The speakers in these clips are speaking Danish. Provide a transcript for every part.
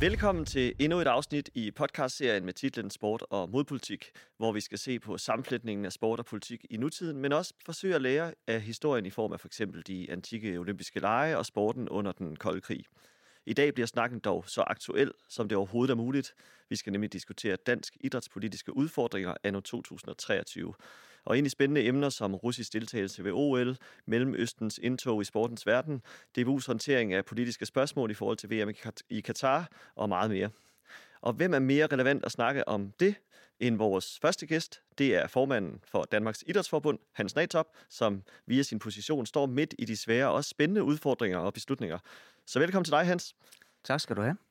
Velkommen til endnu et afsnit i podcastserien med titlen Sport og modpolitik, hvor vi skal se på sammenflætningen af sport og politik i nutiden, men også forsøge at lære af historien i form af for eksempel de antikke olympiske lege og sporten under den kolde krig. I dag bliver snakken dog så aktuel, som det overhovedet er muligt. Vi skal nemlig diskutere dansk idrætspolitiske udfordringer anno 2023. Og ind i spændende emner som russisk deltagelse ved OL, Mellemøstens indtog i sportens verden, DBU's håndtering af politiske spørgsmål i forhold til VM i Katar og meget mere. Og hvem er mere relevant at snakke om det end vores første gæst? Det er formanden for Danmarks Idrætsforbund, Hans Natop, som via sin position står midt i de svære og spændende udfordringer og beslutninger. Så velkommen til dig, Hans. Tak skal du have.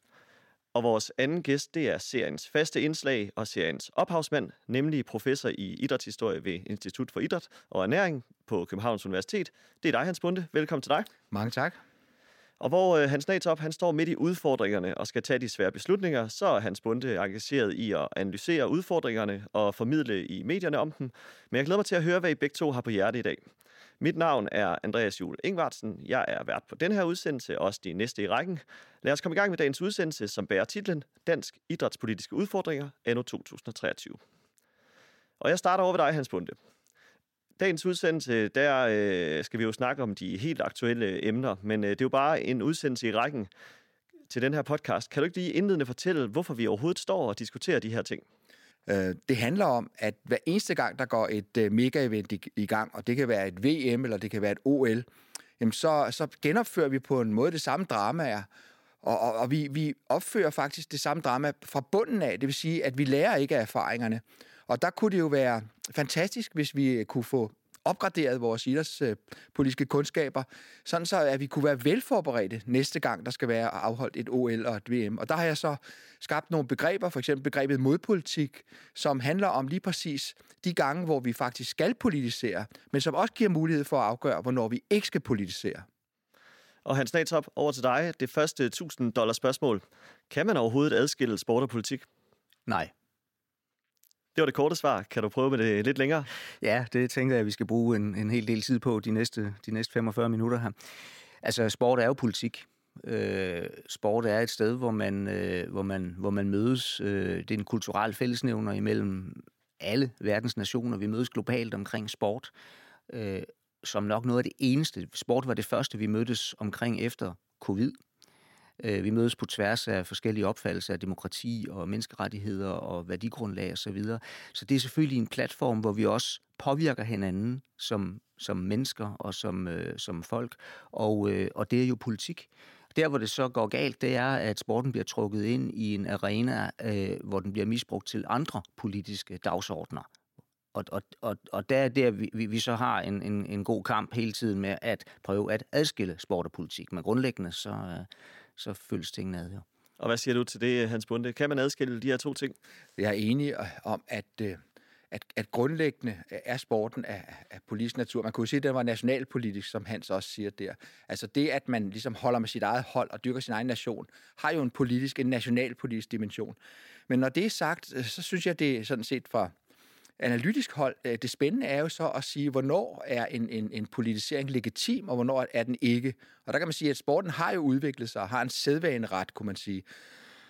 Og vores anden gæst, det er seriens faste indslag og seriens ophavsmand, nemlig professor i idrætshistorie ved Institut for Idræt og Ernæring på Københavns Universitet. Det er dig, Hans Bunde. Velkommen til dig. Mange tak. Og hvor øh, Hans Natop, han står midt i udfordringerne og skal tage de svære beslutninger, så er Hans Bunde engageret i at analysere udfordringerne og formidle i medierne om dem. Men jeg glæder mig til at høre, hvad I begge to har på hjerte i dag. Mit navn er Andreas Jule Ingvartsen. Jeg er vært på den her udsendelse, også de næste i rækken. Lad os komme i gang med dagens udsendelse, som bærer titlen Dansk Idrætspolitiske Udfordringer anno 2023. Og jeg starter over ved dig, Hans Bunde. Dagens udsendelse, der øh, skal vi jo snakke om de helt aktuelle emner, men øh, det er jo bare en udsendelse i rækken til den her podcast. Kan du ikke lige indledende fortælle, hvorfor vi overhovedet står og diskuterer de her ting? Øh, det handler om, at hver eneste gang, der går et øh, mega-event i, i gang, og det kan være et VM, eller det kan være et OL, jamen så, så genopfører vi på en måde det samme drama, og, og, og vi, vi opfører faktisk det samme drama fra bunden af. Det vil sige, at vi lærer ikke af erfaringerne. Og der kunne det jo være fantastisk, hvis vi kunne få opgraderet vores idrætspolitiske kundskaber, sådan så at vi kunne være velforberedte næste gang, der skal være afholdt et OL og et VM. Og der har jeg så skabt nogle begreber, for eksempel begrebet modpolitik, som handler om lige præcis de gange, hvor vi faktisk skal politisere, men som også giver mulighed for at afgøre, hvornår vi ikke skal politisere. Og Hans Natop, over til dig. Det første 1000 dollars spørgsmål. Kan man overhovedet adskille sport og politik? Nej. Det var det korte svar. Kan du prøve med det lidt længere? Ja, det tænker jeg, at vi skal bruge en, en hel del tid på de næste, de næste 45 minutter her. Altså, sport er jo politik. Øh, sport er et sted, hvor man, øh, hvor man, hvor man mødes. Øh, det er en kulturel fællesnævner imellem alle verdens nationer. Vi mødes globalt omkring sport, øh, som nok noget af det eneste. Sport var det første, vi mødtes omkring efter covid. Øh, vi mødes på tværs af forskellige opfattelser af demokrati og menneskerettigheder og værdigrundlag osv. Så, videre. så det er selvfølgelig en platform, hvor vi også påvirker hinanden som, som mennesker og som, øh, som folk, og, øh, og det er jo politik. Der, hvor det så går galt, det er, at sporten bliver trukket ind i en arena, øh, hvor den bliver misbrugt til andre politiske dagsordner. Og, og, og, og der er der, vi, vi så har en, en, en god kamp hele tiden med at prøve at adskille sport og politik. Men grundlæggende, så, øh, så føles tingene ad jo. Og hvad siger du til det, Hans Bunde? Kan man adskille de her to ting? Jeg er enig om, at, øh, at, at grundlæggende er sporten af, af politisk natur. Man kunne sige, at den var nationalpolitisk, som Hans også siger der. Altså det, at man ligesom holder med sit eget hold og dyrker sin egen nation, har jo en politisk, en nationalpolitisk dimension. Men når det er sagt, øh, så synes jeg, det er sådan set fra analytisk hold, øh, det spændende er jo så at sige, hvornår er en, en, en politisering legitim, og hvornår er den ikke. Og der kan man sige, at sporten har jo udviklet sig og har en sædvaneret, kunne man sige.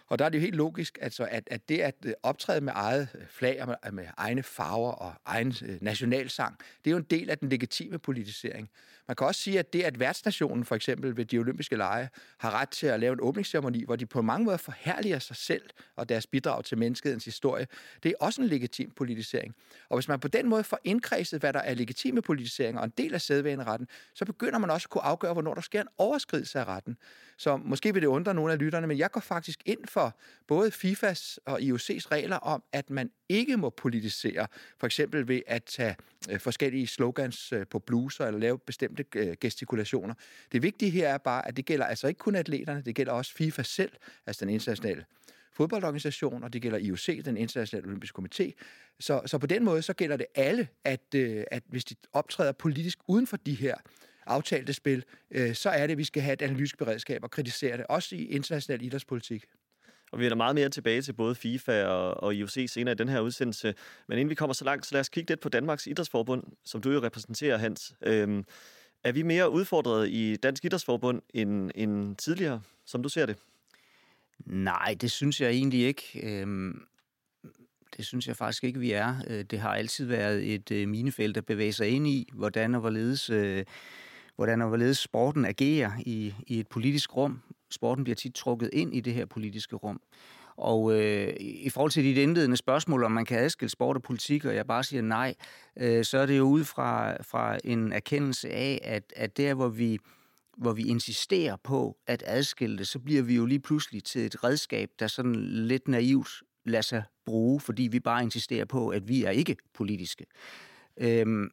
Og der er det jo helt logisk, altså, at, at det at øh, optræde med eget øh, flag og med, med egne farver og egen øh, nationalsang, det er jo en del af den legitime politisering. Man kan også sige, at det, at værtsnationen for eksempel ved de olympiske lege har ret til at lave en åbningsceremoni, hvor de på mange måder forhærliger sig selv og deres bidrag til menneskehedens historie, det er også en legitim politisering. Og hvis man på den måde får indkredset, hvad der er legitime politiseringer og en del af sædvaneretten, så begynder man også at kunne afgøre, hvornår der sker en overskridelse af retten. Så måske vil det undre nogle af lytterne, men jeg går faktisk ind for både FIFAs og IOC's regler om, at man ikke må politisere, for eksempel ved at tage øh, forskellige slogans øh, på bluser eller lave bestemte øh, gestikulationer. Det vigtige her er bare, at det gælder altså ikke kun atleterne, det gælder også FIFA selv, altså den internationale fodboldorganisation, og det gælder IOC, den internationale olympiske komité. Så, så på den måde, så gælder det alle, at, øh, at hvis de optræder politisk uden for de her aftalte spil, øh, så er det, at vi skal have et analytisk beredskab og kritisere det, også i international idrætspolitik. Og vi er der meget mere tilbage til både FIFA og, og IOC senere i den her udsendelse. Men inden vi kommer så langt, så lad os kigge lidt på Danmarks Idrætsforbund, som du jo repræsenterer, Hans. Øhm, er vi mere udfordret i Dansk Idrætsforbund end, end tidligere, som du ser det? Nej, det synes jeg egentlig ikke. Øhm, det synes jeg faktisk ikke, vi er. Øh, det har altid været et øh, minefelt at bevæge sig ind i, hvordan og hvorledes, øh, hvordan og hvorledes sporten agerer i, i et politisk rum. Sporten bliver tit trukket ind i det her politiske rum. Og øh, i forhold til dit indledende spørgsmål, om man kan adskille sport og politik, og jeg bare siger nej, øh, så er det jo ud fra, fra en erkendelse af, at, at der, hvor vi, hvor vi insisterer på at adskille det, så bliver vi jo lige pludselig til et redskab, der sådan lidt naivt lader sig bruge, fordi vi bare insisterer på, at vi er ikke politiske. Øhm,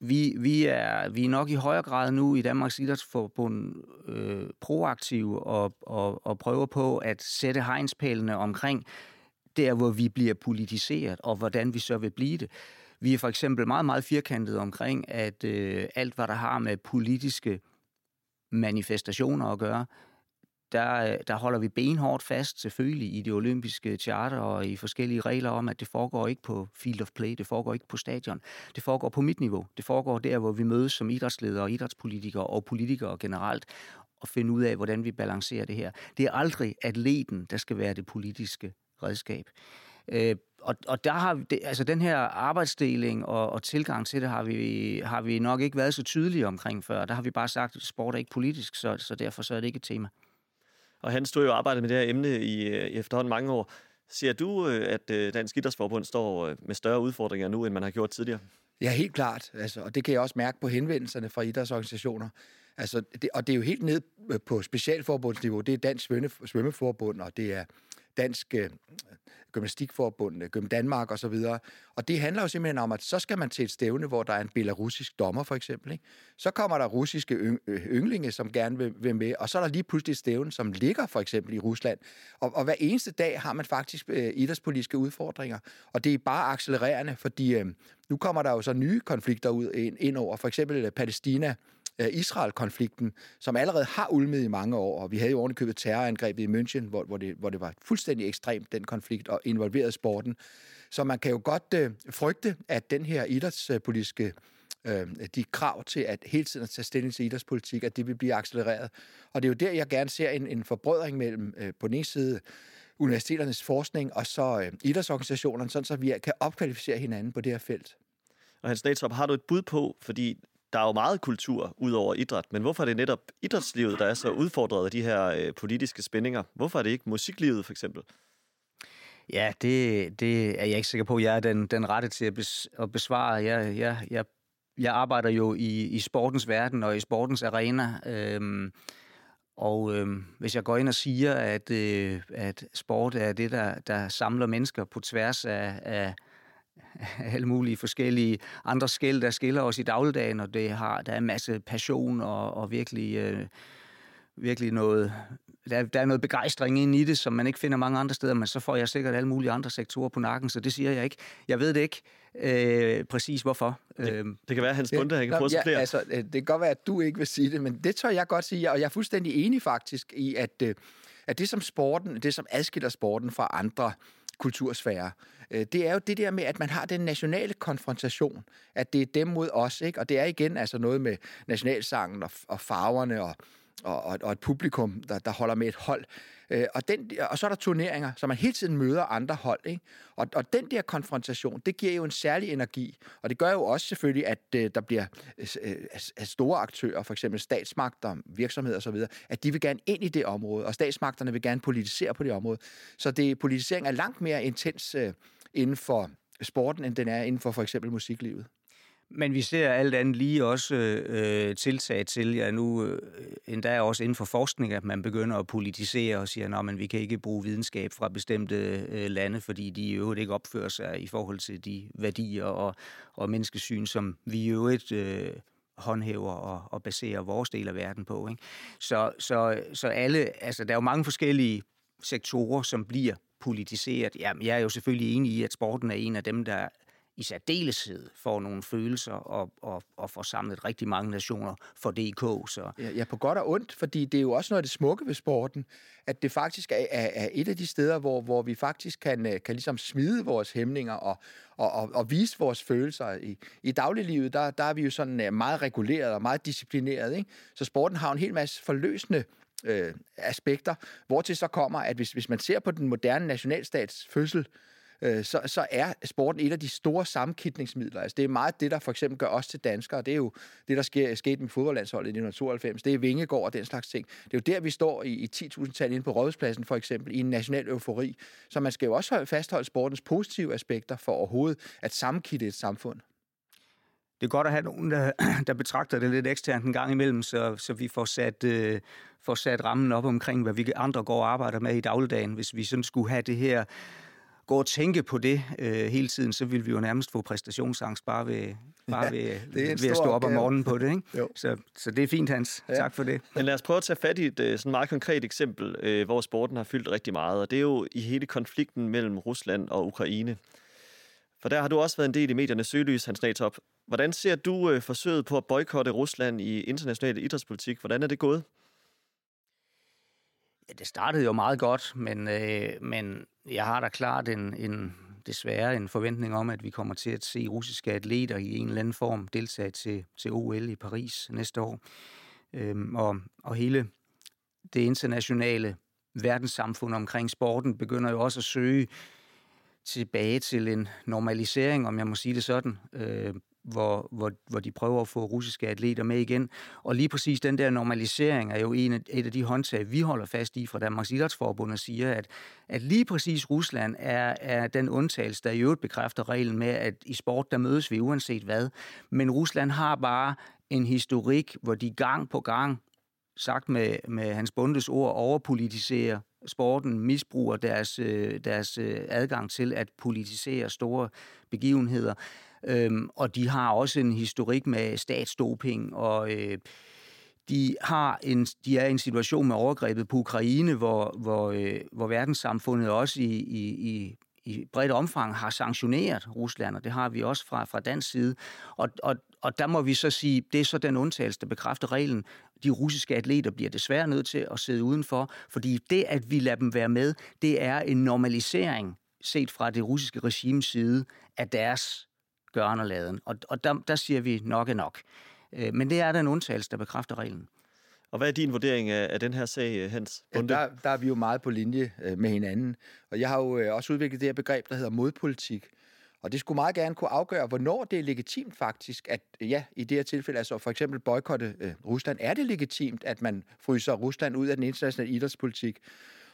vi, vi, er, vi er nok i højere grad nu i Danmarks Idrætsforbund øh, proaktive og, og, og prøver på at sætte hegnspælene omkring der, hvor vi bliver politiseret, og hvordan vi så vil blive det. Vi er for eksempel meget, meget firkantet omkring, at øh, alt, hvad der har med politiske manifestationer at gøre, der, øh, der holder vi benhårdt fast selvfølgelig i det olympiske charter og i forskellige regler om, at det foregår ikke på field of play, det foregår ikke på stadion. Det foregår på mit niveau. Det foregår der, hvor vi mødes som idrætsledere og idrætspolitikere og politikere generelt og finde ud af, hvordan vi balancerer det her. Det er aldrig atleten, der skal være det politiske redskab. Øh, og, og der har vi, altså den her arbejdsdeling og, og tilgang til det har vi, har vi nok ikke været så tydelige omkring før. Der har vi bare sagt, at sport er ikke politisk, så, så derfor så er det ikke et tema. Og han stod jo og arbejdede med det her emne i, øh, i efterhånden mange år. Ser du, øh, at øh, Dansk Idrætsforbund står med større udfordringer nu, end man har gjort tidligere? Ja, helt klart. Altså, og det kan jeg også mærke på henvendelserne fra idrætsorganisationer. Altså, det, og det er jo helt ned på specialforbundsniveau. Det er Dansk Svømmeforbund, og det er Dansk øh, Gymnastikforbund, øh, Gym Danmark osv. Og, og det handler jo simpelthen om, at så skal man til et stævne, hvor der er en belarusisk dommer for eksempel. Ikke? Så kommer der russiske ynglinge, øh, som gerne vil, vil med, og så er der lige pludselig et stævne, som ligger for eksempel i Rusland. Og, og hver eneste dag har man faktisk øh, idrætspolitiske udfordringer, og det er bare accelererende, fordi øh, nu kommer der jo så nye konflikter ud ind, ind over, for eksempel Palæstina, Øh, Israel-konflikten, som allerede har ulmet i mange år, og vi havde jo ovenikøbet terrorangrebet i München, hvor, hvor, det, hvor det var fuldstændig ekstremt, den konflikt, og involveret sporten. Så man kan jo godt øh, frygte, at den her idrætspolitiske øh, de krav til at hele tiden at tage stilling til idrætspolitik, at det vil blive accelereret. Og det er jo der, jeg gerne ser en, en forbrødring mellem øh, på den ene side universiteternes forskning og så øh, idrætsorganisationerne, sådan så vi kan opkvalificere hinanden på det her felt. Og Hans Natrop, har du et bud på, fordi der er jo meget kultur ud over idræt, men hvorfor er det netop idrætslivet, der er så udfordret af de her øh, politiske spændinger? Hvorfor er det ikke musiklivet, for eksempel? Ja, det, det er jeg ikke sikker på, jeg er den, den rette til at, bes, at besvare. Jeg, jeg, jeg, jeg arbejder jo i, i sportens verden og i sportens arena, øhm, og øhm, hvis jeg går ind og siger, at, øh, at sport er det, der, der samler mennesker på tværs af, af, alle mulige forskellige andre skæld, der skiller os i dagligdagen, og det har, der er en masse passion og, og virkelig, øh, virkelig noget, der, der er noget begejstring ind i det, som man ikke finder mange andre steder, men så får jeg sikkert alle mulige andre sektorer på nakken, så det siger jeg ikke. Jeg ved det ikke øh, præcis hvorfor. Det, øhm, det kan være, at Hans Bunde kan prøve at ja, altså, øh, Det kan godt være, at du ikke vil sige det, men det tør jeg godt sige, og jeg er fuldstændig enig faktisk i, at, øh, at det som sporten, det som adskiller sporten fra andre kultursfære, øh, det er jo det der med, at man har den nationale konfrontation, at det er dem mod os, ikke? Og det er igen altså noget med nationalsangen og, og farverne og, og, og et publikum, der, der holder med et hold. Øh, og, den, og så er der turneringer, så man hele tiden møder andre hold. Ikke? Og, og den der konfrontation, det giver jo en særlig energi. Og det gør jo også selvfølgelig, at øh, der bliver øh, øh store aktører, for eksempel statsmagter, virksomheder osv., at de vil gerne ind i det område, og statsmagterne vil gerne politisere på det område. Så det politisering er langt mere intens øh, inden for sporten, end den er inden for for eksempel musiklivet. Men vi ser alt andet lige også øh, tiltag til, ja nu øh, endda også inden for forskning, at man begynder at politisere og siger, at vi kan ikke bruge videnskab fra bestemte øh, lande, fordi de i øvrigt ikke opfører sig i forhold til de værdier og, og menneskesyn, som vi i øvrigt øh, håndhæver og, og baserer vores del af verden på. Ikke? Så, så, så alle, altså der er jo mange forskellige sektorer, som bliver politiseret. Jamen, jeg er jo selvfølgelig enig i, at sporten er en af dem, der i særdeleshed får nogle følelser og, og, og får samlet rigtig mange nationer for DK. Så. Ja, ja, på godt og ondt, fordi det er jo også noget af det smukke ved sporten, at det faktisk er, er, er et af de steder, hvor, hvor vi faktisk kan, øh, kan ligesom smide vores hæmninger og, og, og, og vise vores følelser. I, i dagliglivet, der, der er vi jo sådan øh, meget reguleret og meget disciplineret, ikke? så sporten har en hel masse forløsende øh, aspekter, hvor til så kommer, at hvis, hvis man ser på den moderne nationalstats fødsel, øh, Øh, så, så er sporten et af de store sammenkitningsmidler. Altså, det er meget det, der for eksempel gør os til danskere. Det er jo det, der sker, skete med fodboldlandsholdet i 1992. Det er Vingegård og den slags ting. Det er jo der, vi står i, i 10.000-tallet inde på Rådhuspladsen, for eksempel, i en national eufori. Så man skal jo også fastholde sportens positive aspekter for overhovedet at sammenkitte et samfund det er godt at have nogen, der, der betragter det lidt eksternt en gang imellem, så, så vi får sat, øh, får sat rammen op omkring, hvad vi andre går og arbejder med i dagligdagen. Hvis vi sådan skulle have det her, gå og tænke på det øh, hele tiden, så ville vi jo nærmest få præstationsangst bare ved, bare ja, ved, ved at stå op om morgenen på det. Ikke? Så, så det er fint, Hans. Ja. Tak for det. Men lad os prøve at tage fat i et øh, sådan meget konkret eksempel, øh, hvor sporten har fyldt rigtig meget, og det er jo i hele konflikten mellem Rusland og Ukraine. For der har du også været en del i mediernes søgelys, Hans Natop. Hvordan ser du øh, forsøget på at boykotte Rusland i international idrætspolitik? Hvordan er det gået? Ja, det startede jo meget godt, men, øh, men jeg har da klart en, en, desværre en forventning om, at vi kommer til at se russiske atleter i en eller anden form deltage til, til OL i Paris næste år. Øhm, og, og hele det internationale verdenssamfund omkring sporten begynder jo også at søge tilbage til en normalisering, om jeg må sige det sådan, øh, hvor, hvor, hvor de prøver at få russiske atleter med igen. Og lige præcis den der normalisering er jo en af, et af de håndtag, vi holder fast i fra Danmarks Idrætsforbund og siger, at, at lige præcis Rusland er, er den undtagelse, der i øvrigt bekræfter reglen med, at i sport, der mødes vi uanset hvad. Men Rusland har bare en historik, hvor de gang på gang sagt med, med hans bundes ord, overpolitiserer sporten, misbruger deres, øh, deres øh, adgang til at politisere store begivenheder. Øhm, og de har også en historik med statsdoping, og øh, de, har en, de er i en situation med overgrebet på Ukraine, hvor, hvor, øh, hvor verdenssamfundet også i, i, i i bredt omfang har sanktioneret Rusland, og det har vi også fra, fra dansk side. Og, og, og der må vi så sige, det er så den undtagelse, der bekræfter reglen. De russiske atleter bliver desværre nødt til at sidde udenfor, fordi det, at vi lader dem være med, det er en normalisering set fra det russiske regimes side af deres gøren og laden. Og, og der, der siger vi nok er nok. Øh, men det er den undtagelse, der bekræfter reglen. Og hvad er din vurdering af, af den her sag, Hans Bunde? Ja, der, der er vi jo meget på linje øh, med hinanden. Og jeg har jo øh, også udviklet det her begreb, der hedder modpolitik. Og det skulle meget gerne kunne afgøre, hvornår det er legitimt faktisk, at ja, i det her tilfælde, altså for eksempel boykotte øh, Rusland, er det legitimt, at man fryser Rusland ud af den internationale idrætspolitik?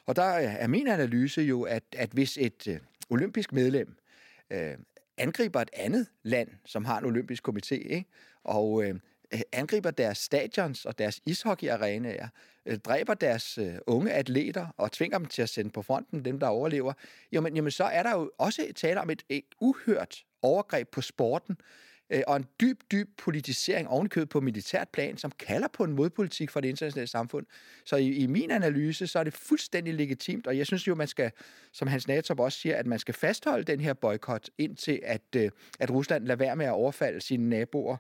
Og der er min analyse jo, at, at hvis et øh, olympisk medlem øh, angriber et andet land, som har en olympisk komité, ikke? og øh, øh, angriber deres stadions og deres ishockeyarenaer, øh, dræber deres øh, unge atleter og tvinger dem til at sende på fronten, dem der overlever, jamen, jamen så er der jo også tale om et, et uhørt overgreb på sporten, Øh, og en dyb, dyb politisering ovenkøbet på militært plan, som kalder på en modpolitik fra det internationale samfund. Så i, i min analyse, så er det fuldstændig legitimt, og jeg synes jo, man skal, som Hans Natop også siger, at man skal fastholde den her boykot indtil, at, øh, at Rusland lader være med at overfalde sine naboer.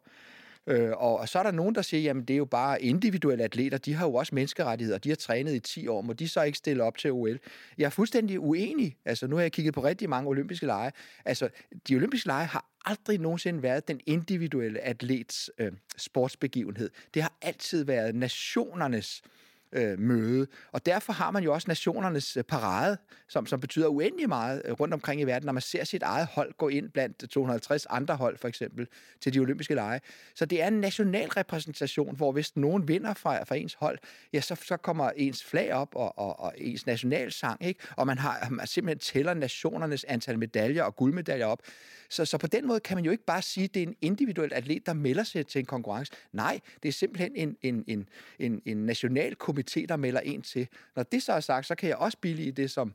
Øh, og så er der nogen, der siger, jamen det er jo bare individuelle atleter, de har jo også menneskerettigheder, de har trænet i 10 år, må de så ikke stille op til OL? Jeg er fuldstændig uenig. Altså nu har jeg kigget på rigtig mange olympiske lege. Altså de olympiske lege har aldrig nogensinde været den individuelle atlets øh, sportsbegivenhed. Det har altid været nationernes øh, øh, møde. Og derfor har man jo også nationernes øh, parade, som, som betyder uendelig meget øh, rundt omkring i verden, når man ser sit eget hold gå ind blandt 250 andre hold, for eksempel, til de olympiske lege. Så det er en national repræsentation, hvor hvis nogen vinder fra, fra ens hold, ja, så, så kommer ens flag op og, og, og ens nationalsang, ikke? og man har man simpelthen tæller nationernes antal medaljer og guldmedaljer op. Så, så på den måde kan man jo ikke bare sige, at det er en individuel atlet, der melder sig til en konkurrence. Nej, det er simpelthen en, en, en, en, en national komité, der melder en til. Når det så er sagt, så kan jeg også billige det, som,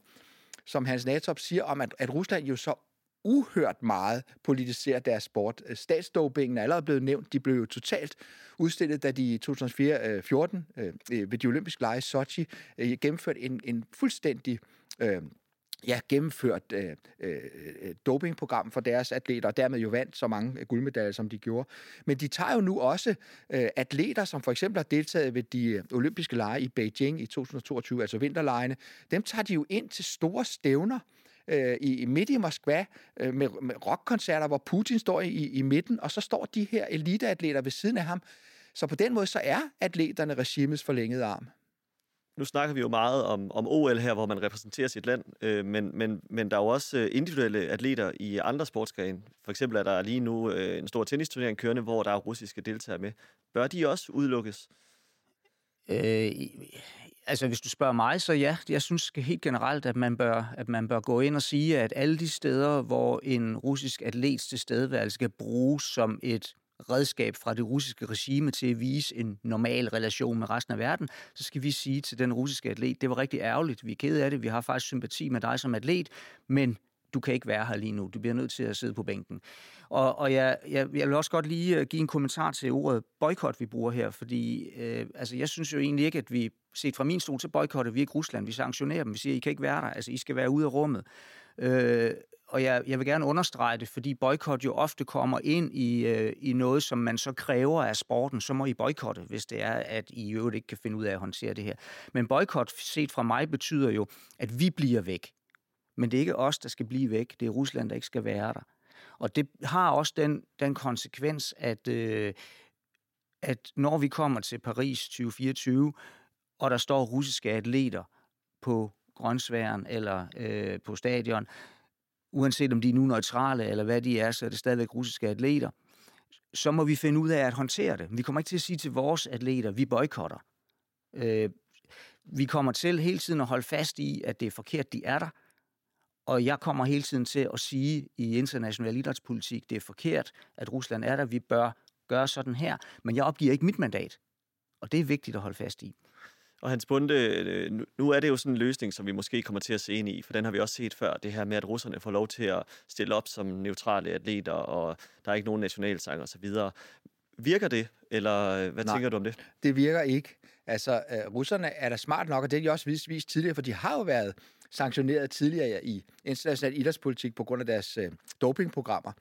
som Hans Natop siger om, at, at Rusland jo så uhørt meget politiserer deres sport. Øh, statsdopingen er allerede blevet nævnt. De blev jo totalt udstillet, da de i 2014 øh, øh, ved de olympiske lege i Sochi øh, gennemførte en, en fuldstændig øh, ja, gennemført øh, øh, øh, dopingprogram for deres atleter, og dermed jo vandt så mange øh, guldmedaljer, som de gjorde. Men de tager jo nu også øh, atleter, som for eksempel har deltaget ved de øh, olympiske lege i Beijing i 2022, altså vinterlejene, dem tager de jo ind til store stævner, øh, i, midt i Moskva øh, med, med rockkoncerter, hvor Putin står i, i midten, og så står de her eliteatleter ved siden af ham. Så på den måde så er atleterne regimets forlængede arm nu snakker vi jo meget om, om OL her, hvor man repræsenterer sit land, øh, men, men, men der er jo også øh, individuelle atleter i andre sportsgrene. For eksempel er der lige nu øh, en stor tennisturnering kørende, hvor der er russiske deltagere med. Bør de også udelukkes? Øh, altså, hvis du spørger mig, så ja. Jeg synes helt generelt, at man, bør, at man bør gå ind og sige, at alle de steder, hvor en russisk atlets tilstedeværelse skal bruges som et redskab fra det russiske regime til at vise en normal relation med resten af verden, så skal vi sige til den russiske atlet, det var rigtig ærgerligt, vi er ked af det, vi har faktisk sympati med dig som atlet, men du kan ikke være her lige nu, du bliver nødt til at sidde på bænken. Og, og jeg, jeg, jeg vil også godt lige øh, give en kommentar til ordet boykot, vi bruger her, fordi øh, altså, jeg synes jo egentlig ikke, at vi, set fra min stol, så boykotter vi ikke Rusland, vi sanktionerer dem, vi siger, I kan ikke være der, altså I skal være ude af rummet. Øh, og jeg, jeg vil gerne understrege det, fordi boykot jo ofte kommer ind i, øh, i noget, som man så kræver af sporten. Så må I boykotte, hvis det er, at I i øvrigt ikke kan finde ud af at håndtere det her. Men boykot set fra mig betyder jo, at vi bliver væk. Men det er ikke os, der skal blive væk. Det er Rusland, der ikke skal være der. Og det har også den, den konsekvens, at, øh, at når vi kommer til Paris 2024, og der står russiske atleter på grønsværen eller øh, på stadion, uanset om de er nu neutrale eller hvad de er, så er det stadigvæk russiske atleter, så må vi finde ud af at håndtere det. Vi kommer ikke til at sige til vores atleter, vi boykotter. Øh, vi kommer til hele tiden at holde fast i, at det er forkert, de er der. Og jeg kommer hele tiden til at sige i international idrætspolitik, det er forkert, at Rusland er der, vi bør gøre sådan her. Men jeg opgiver ikke mit mandat. Og det er vigtigt at holde fast i. Og Hans Bunde, øh, nu er det jo sådan en løsning, som vi måske kommer til at se ind i, for den har vi også set før, det her med, at russerne får lov til at stille op som neutrale atleter, og der er ikke nogen nationalsang osv. Virker det, eller øh, hvad Nej, tænker du om det? det virker ikke. Altså, uh, russerne er da smart nok, og det har de også vist, vist tidligere, for de har jo været sanktioneret tidligere i international idrætspolitik på grund af deres uh, dopingprogrammer.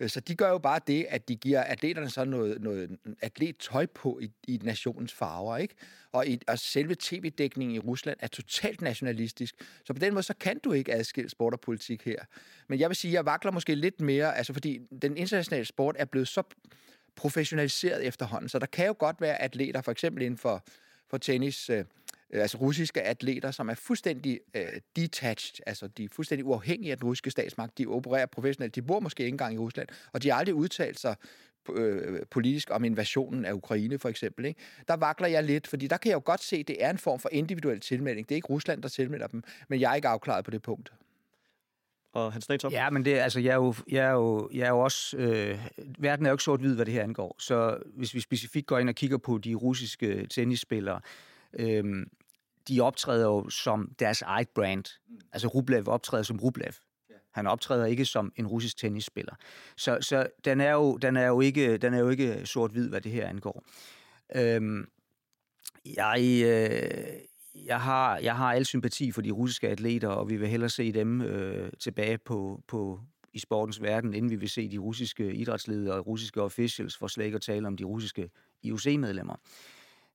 Øh, så de gør jo bare det, at de giver atleterne sådan noget, noget atlet-tøj på i, i nationens farver, ikke? Og, i, og selve tv-dækningen i Rusland er totalt nationalistisk. Så på den måde, så kan du ikke adskille sport og politik her. Men jeg vil sige, jeg vakler måske lidt mere, altså fordi den internationale sport er blevet så professionaliseret efterhånden, så der kan jo godt være atleter, for eksempel inden for, for tennis, Øh, altså russiske atleter, som er fuldstændig øh, detached, altså de er fuldstændig uafhængige af den russiske statsmagt. De opererer professionelt. De bor måske ikke engang i Rusland, og de har aldrig udtalt sig øh, politisk om invasionen af Ukraine, for eksempel. Ikke? Der vakler jeg lidt, fordi der kan jeg jo godt se, at det er en form for individuel tilmelding. Det er ikke Rusland, der tilmelder dem, men jeg er ikke afklaret på det punkt og Hans Natop? Ja, men det, altså, jeg, er jo, jeg, er jo, jeg er jo også... Øh, verden er jo ikke sort-hvid, hvad det her angår. Så hvis vi specifikt går ind og kigger på de russiske tennisspillere, øh, de optræder jo som deres eget brand. Mm. Altså Rublev optræder som Rublev. Han optræder ikke som en russisk tennisspiller. Så, så den, er jo, den, er jo ikke, den er jo ikke sort-hvid, hvad det her angår. Øhm, jeg, øh, jeg, har, jeg har al sympati for de russiske atleter, og vi vil hellere se dem øh, tilbage på, på, i sportens verden, inden vi vil se de russiske idrætsledere og russiske officials, for slet ikke at tale om de russiske IOC-medlemmer.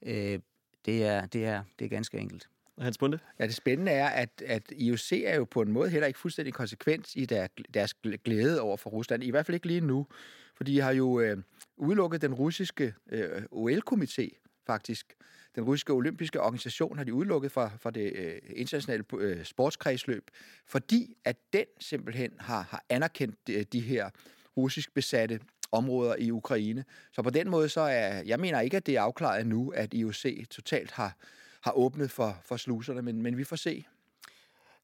Øh, det er, det er, det er ganske enkelt. Hans Bunde? Ja, det spændende er, at, at IOC er jo på en måde heller ikke fuldstændig konsekvent i der, deres glæde over for Rusland. I hvert fald ikke lige nu, for de har jo øh, udelukket den russiske øh, OL-komité, faktisk. Den russiske olympiske organisation har de udelukket fra, fra det øh, internationale øh, sportskredsløb, fordi at den simpelthen har, har anerkendt de, de her russisk besatte områder i Ukraine. Så på den måde så er, jeg mener ikke, at det er afklaret nu, at IOC totalt har, har åbnet for, for sluserne, men, men vi får se.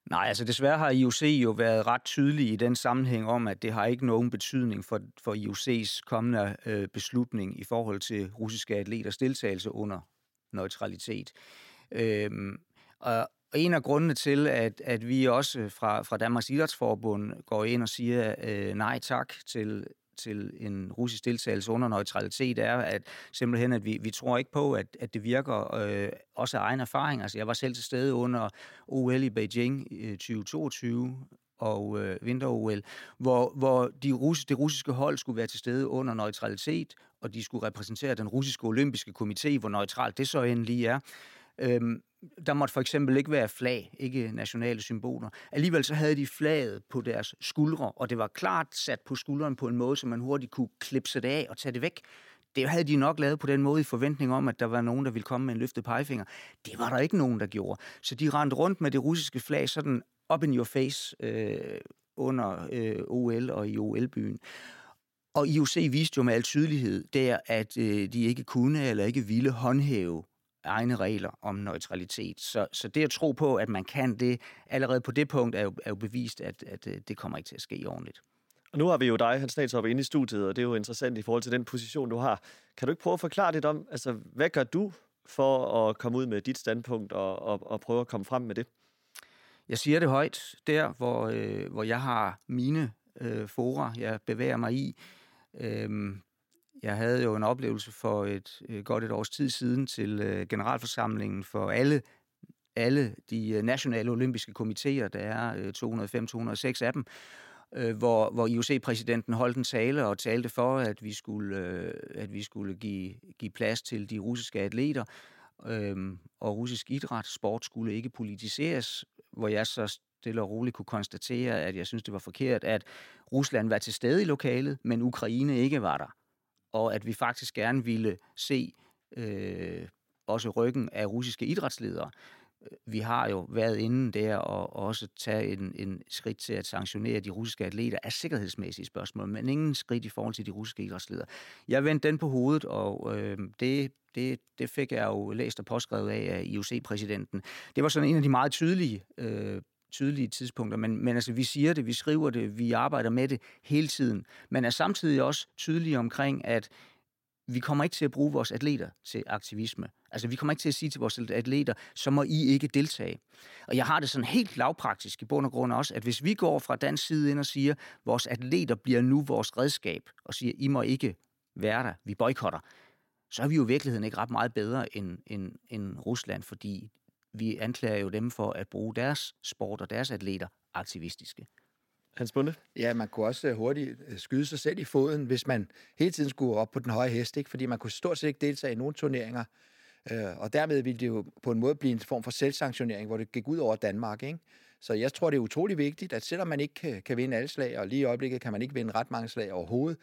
Nej, altså desværre har IOC jo været ret tydelig i den sammenhæng om, at det har ikke nogen betydning for, for IOC's kommende øh, beslutning i forhold til russiske atleters deltagelse under neutralitet. Øhm, og, og en af grundene til, at, at vi også fra, fra Danmarks Idrætsforbund går ind og siger øh, nej tak til til en russisk deltagelse under neutralitet er, at simpelthen, at vi, vi tror ikke på, at, at det virker øh, også af egen erfaring. Altså, jeg var selv til stede under OL i Beijing øh, 2022, og øh, vinter-OL, hvor, hvor de russ, det russiske hold skulle være til stede under neutralitet, og de skulle repræsentere den russiske olympiske komité, hvor neutralt det så endelig er. Øhm, der måtte for eksempel ikke være flag, ikke nationale symboler. Alligevel så havde de flaget på deres skuldre, og det var klart sat på skulderen på en måde, så man hurtigt kunne klipse det af og tage det væk. det havde de nok lavet på den måde i forventning om, at der var nogen, der ville komme med en løftet pegefinger. Det var der ikke nogen, der gjorde. Så de rendte rundt med det russiske flag sådan up in your face øh, under øh, OL og i OL-byen. Og IOC viste jo med al tydelighed der, at øh, de ikke kunne eller ikke ville håndhæve egne regler om neutralitet. Så, så det at tro på, at man kan det, allerede på det punkt, er jo, er jo bevist, at, at øh, det kommer ikke til at ske ordentligt. Og nu har vi jo dig, Hans Statshop, inde i studiet, og det er jo interessant i forhold til den position, du har. Kan du ikke prøve at forklare lidt om, altså, hvad gør du for at komme ud med dit standpunkt og, og, og prøve at komme frem med det? Jeg siger det højt der, hvor, øh, hvor jeg har mine øh, fora, jeg bevæger mig i. Øhm, jeg havde jo en oplevelse for et øh, godt et års tid siden til øh, generalforsamlingen for alle alle de øh, nationale olympiske komiteer, der er 205-206 af dem, hvor, hvor IOC-præsidenten holdt en tale og talte for, at vi skulle, at vi skulle give, give plads til de russiske atleter, øh, og russisk idræt, sport skulle ikke politiseres, hvor jeg så stille og roligt kunne konstatere, at jeg synes, det var forkert, at Rusland var til stede i lokalet, men Ukraine ikke var der. Og at vi faktisk gerne ville se øh, også ryggen af russiske idrætsledere. Vi har jo været inde der og også tage en, en skridt til at sanktionere de russiske atleter af sikkerhedsmæssige spørgsmål, men ingen skridt i forhold til de russiske idrætsledere. Jeg vendte den på hovedet, og øh, det, det, det fik jeg jo læst og påskrevet af af IOC-præsidenten. Det var sådan en af de meget tydelige øh, tydelige tidspunkter, men, men altså, vi siger det, vi skriver det, vi arbejder med det hele tiden, men er samtidig også tydelige omkring, at vi kommer ikke til at bruge vores atleter til aktivisme. Altså, vi kommer ikke til at sige til vores atleter, så må I ikke deltage. Og jeg har det sådan helt lavpraktisk i bund og grund også, at hvis vi går fra dansk side ind og siger, vores atleter bliver nu vores redskab, og siger, I må ikke være der, vi boykotter, så er vi jo i virkeligheden ikke ret meget bedre end, end, end Rusland, fordi vi anklager jo dem for at bruge deres sport og deres atleter aktivistiske. Hans Bunde? Ja, man kunne også øh, hurtigt øh, skyde sig selv i foden, hvis man hele tiden skulle op på den høje hest, ikke? fordi man kunne stort set ikke deltage i nogle turneringer. Øh, og dermed ville det jo på en måde blive en form for selvsanktionering, hvor det gik ud over Danmark. Ikke? Så jeg tror, det er utrolig vigtigt, at selvom man ikke kan, kan vinde alle slag, og lige i øjeblikket kan man ikke vinde ret mange slag overhovedet,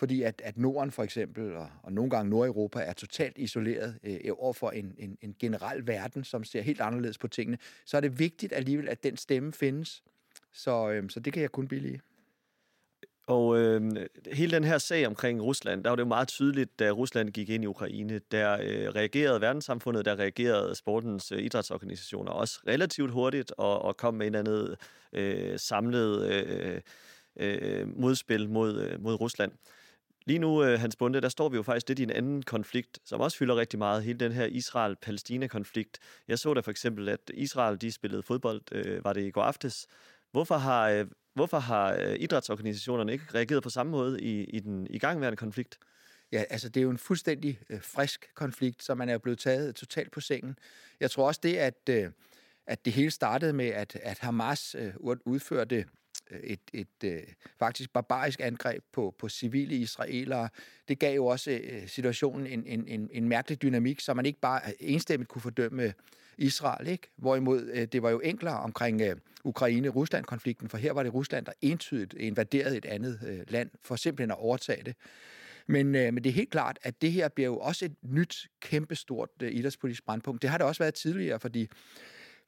fordi at, at Norden for eksempel, og, og nogle gange Nordeuropa, er totalt isoleret øh, øh, over for en, en, en generel verden, som ser helt anderledes på tingene, så er det vigtigt alligevel, at den stemme findes. Så, øh, så det kan jeg kun billige. Og øh, hele den her sag omkring Rusland, der var det jo meget tydeligt, da Rusland gik ind i Ukraine, der øh, reagerede verdenssamfundet, der reagerede sportens øh, idrætsorganisationer også relativt hurtigt og, og kom med en eller anden øh, samlet øh, øh, modspil mod, øh, mod Rusland. Lige nu, øh, Hans Bunde, der står vi jo faktisk lidt i en anden konflikt, som også fylder rigtig meget, hele den her Israel-Palæstina-konflikt. Jeg så da for eksempel, at Israel de spillede fodbold, øh, var det i går aftes. Hvorfor har, øh, hvorfor har øh, idrætsorganisationerne ikke reageret på samme måde i, i den igangværende konflikt? Ja, altså det er jo en fuldstændig øh, frisk konflikt, så man er blevet taget totalt på sengen. Jeg tror også det, at, øh, at det hele startede med, at, at Hamas øh, udførte et, et et faktisk barbarisk angreb på, på civile israelere. Det gav jo også øh, situationen en, en, en, en mærkelig dynamik, så man ikke bare øh, enstemmigt kunne fordømme Israel, ikke? Hvorimod det var jo enklere omkring Ukraine-Rusland-konflikten, for her var det Rusland, der entydigt invaderede et andet land for simpelthen at overtage det. Men, øh, men det er helt klart, at det her bliver jo også et nyt, kæmpestort øh, idrætspolitisk brandpunkt. Det har det også været tidligere, fordi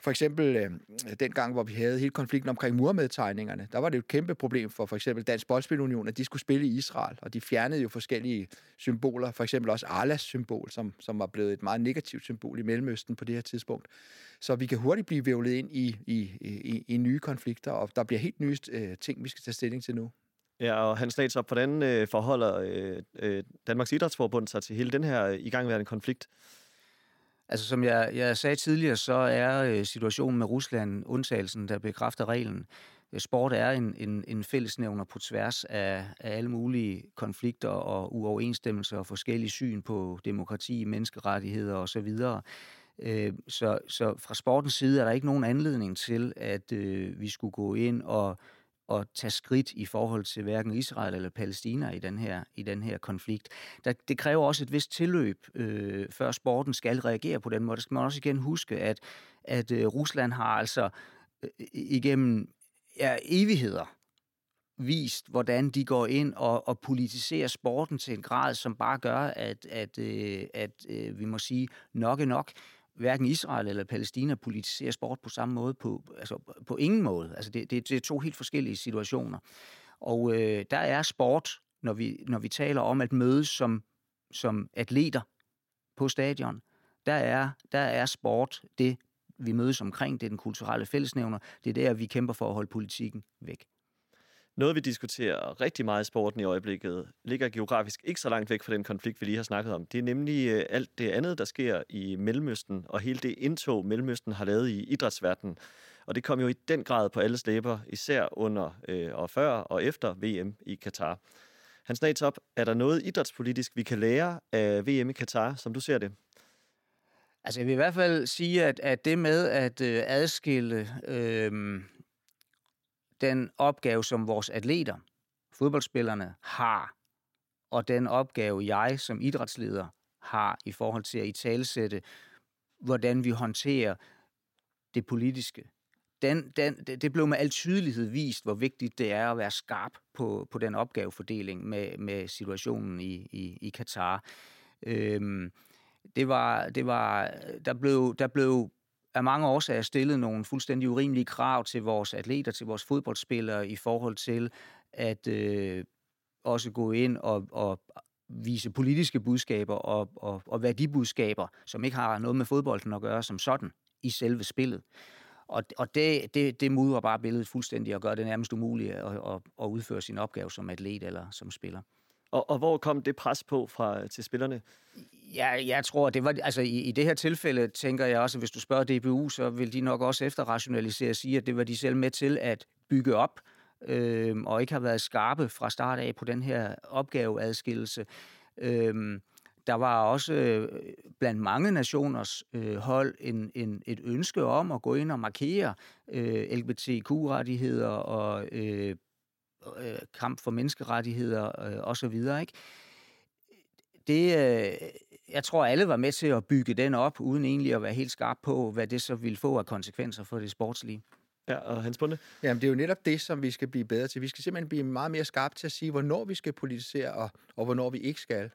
for eksempel øh, dengang, hvor vi havde hele konflikten omkring murmedtegningerne, der var det et kæmpe problem for for eksempel Dansk Boldspilunion, at de skulle spille i Israel, og de fjernede jo forskellige symboler, for eksempel også Arlas symbol, som, som var blevet et meget negativt symbol i Mellemøsten på det her tidspunkt. Så vi kan hurtigt blive vævlet ind i, i, i, i nye konflikter, og der bliver helt nye øh, ting, vi skal tage stilling til nu. Ja, og Hans Natsop, hvordan øh, forholder øh, øh, Danmarks Idrætsforbund sig til hele den her øh, igangværende konflikt? Altså som jeg, jeg sagde tidligere, så er øh, situationen med Rusland undtagelsen, der bekræfter reglen. Øh, sport er en, en, en fællesnævner på tværs af, af alle mulige konflikter og uoverensstemmelser og forskellige syn på demokrati, menneskerettigheder osv. Øh, så, så fra sportens side er der ikke nogen anledning til, at øh, vi skulle gå ind og at tage skridt i forhold til hverken Israel eller Palæstina i den her, i den her konflikt. Der, det kræver også et vist tilløb, øh, før sporten skal reagere på den måde. Der skal man også igen huske, at, at øh, Rusland har altså øh, igennem ja, evigheder vist, hvordan de går ind og, og politiserer sporten til en grad, som bare gør, at, at, øh, at øh, vi må sige, nok er nok. Hverken Israel eller Palæstina politiserer sport på samme måde, på, altså på ingen måde. Altså det, det, det er to helt forskellige situationer. Og øh, der er sport, når vi, når vi taler om at mødes som, som atleter på stadion, der er, der er sport det, vi mødes omkring, det er den kulturelle fællesnævner, det er der, vi kæmper for at holde politikken væk. Noget, vi diskuterer rigtig meget i sporten i øjeblikket, ligger geografisk ikke så langt væk fra den konflikt, vi lige har snakket om. Det er nemlig øh, alt det andet, der sker i Mellemøsten, og hele det indtog, Mellemøsten har lavet i idrætsverdenen. Og det kom jo i den grad på alle læber, især under øh, og før og efter VM i Katar. Hans Natop, er der noget idrætspolitisk, vi kan lære af VM i Katar, som du ser det? Altså jeg vil i hvert fald sige, at, at det med at øh, adskille øh, den opgave, som vores atleter, fodboldspillerne, har, og den opgave, jeg som idrætsleder har i forhold til at i talesætte, hvordan vi håndterer det politiske. Den, den, det blev med al tydelighed vist, hvor vigtigt det er at være skarp på, på den opgavefordeling med, med situationen i, i, i Katar. Øhm, det var, det var, der blev, der blev af mange årsager stillet nogle fuldstændig urimelige krav til vores atleter, til vores fodboldspillere i forhold til at øh, også gå ind og, og vise politiske budskaber og, og, og værdibudskaber, som ikke har noget med fodbolden at gøre som sådan i selve spillet. Og, og det, det, det mudrer bare billedet fuldstændig og gør det nærmest umuligt at, at, at udføre sin opgave som atlet eller som spiller. Og, og hvor kom det pres på fra til spillerne? Ja, jeg tror, det var, altså i, i det her tilfælde tænker jeg også, at hvis du spørger DBU, så vil de nok også efterrationalisere og sige, at det var de selv med til at bygge op, øh, og ikke har været skarpe fra start af på den her opgaveadskillelse. Øh, der var også øh, blandt mange nationers øh, hold en, en, et ønske om at gå ind og markere øh, LGBTQ-rettigheder og øh, øh, kamp for menneskerettigheder øh, osv. Ikke? Det, øh, jeg tror, alle var med til at bygge den op, uden egentlig at være helt skarp på, hvad det så ville få af konsekvenser for det sportslige. Ja, og Hans Bunde? Jamen, det er jo netop det, som vi skal blive bedre til. Vi skal simpelthen blive meget mere skarpe til at sige, hvornår vi skal politisere, og, og hvornår vi ikke skal.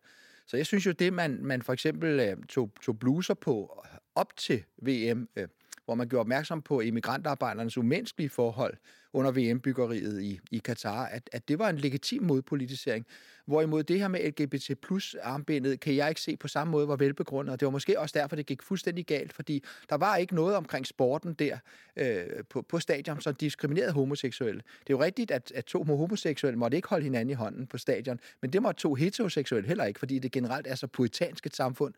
Så jeg synes jo, det man, man for eksempel øh, tog, tog bluser på op til VM, øh, hvor man gjorde opmærksom på emigrantarbejdernes umenneskelige forhold under VM-byggeriet i, i Katar, at, at det var en legitim modpolitisering. Hvorimod det her med LGBT plus armbindet, kan jeg ikke se på samme måde var velbegrundet, og det var måske også derfor, det gik fuldstændig galt, fordi der var ikke noget omkring sporten der øh, på, på stadion, som diskriminerede homoseksuelle. Det er jo rigtigt, at, at to homoseksuelle måtte ikke holde hinanden i hånden på stadion, men det måtte to heteroseksuelle heller ikke, fordi det generelt er så puritansk et samfund.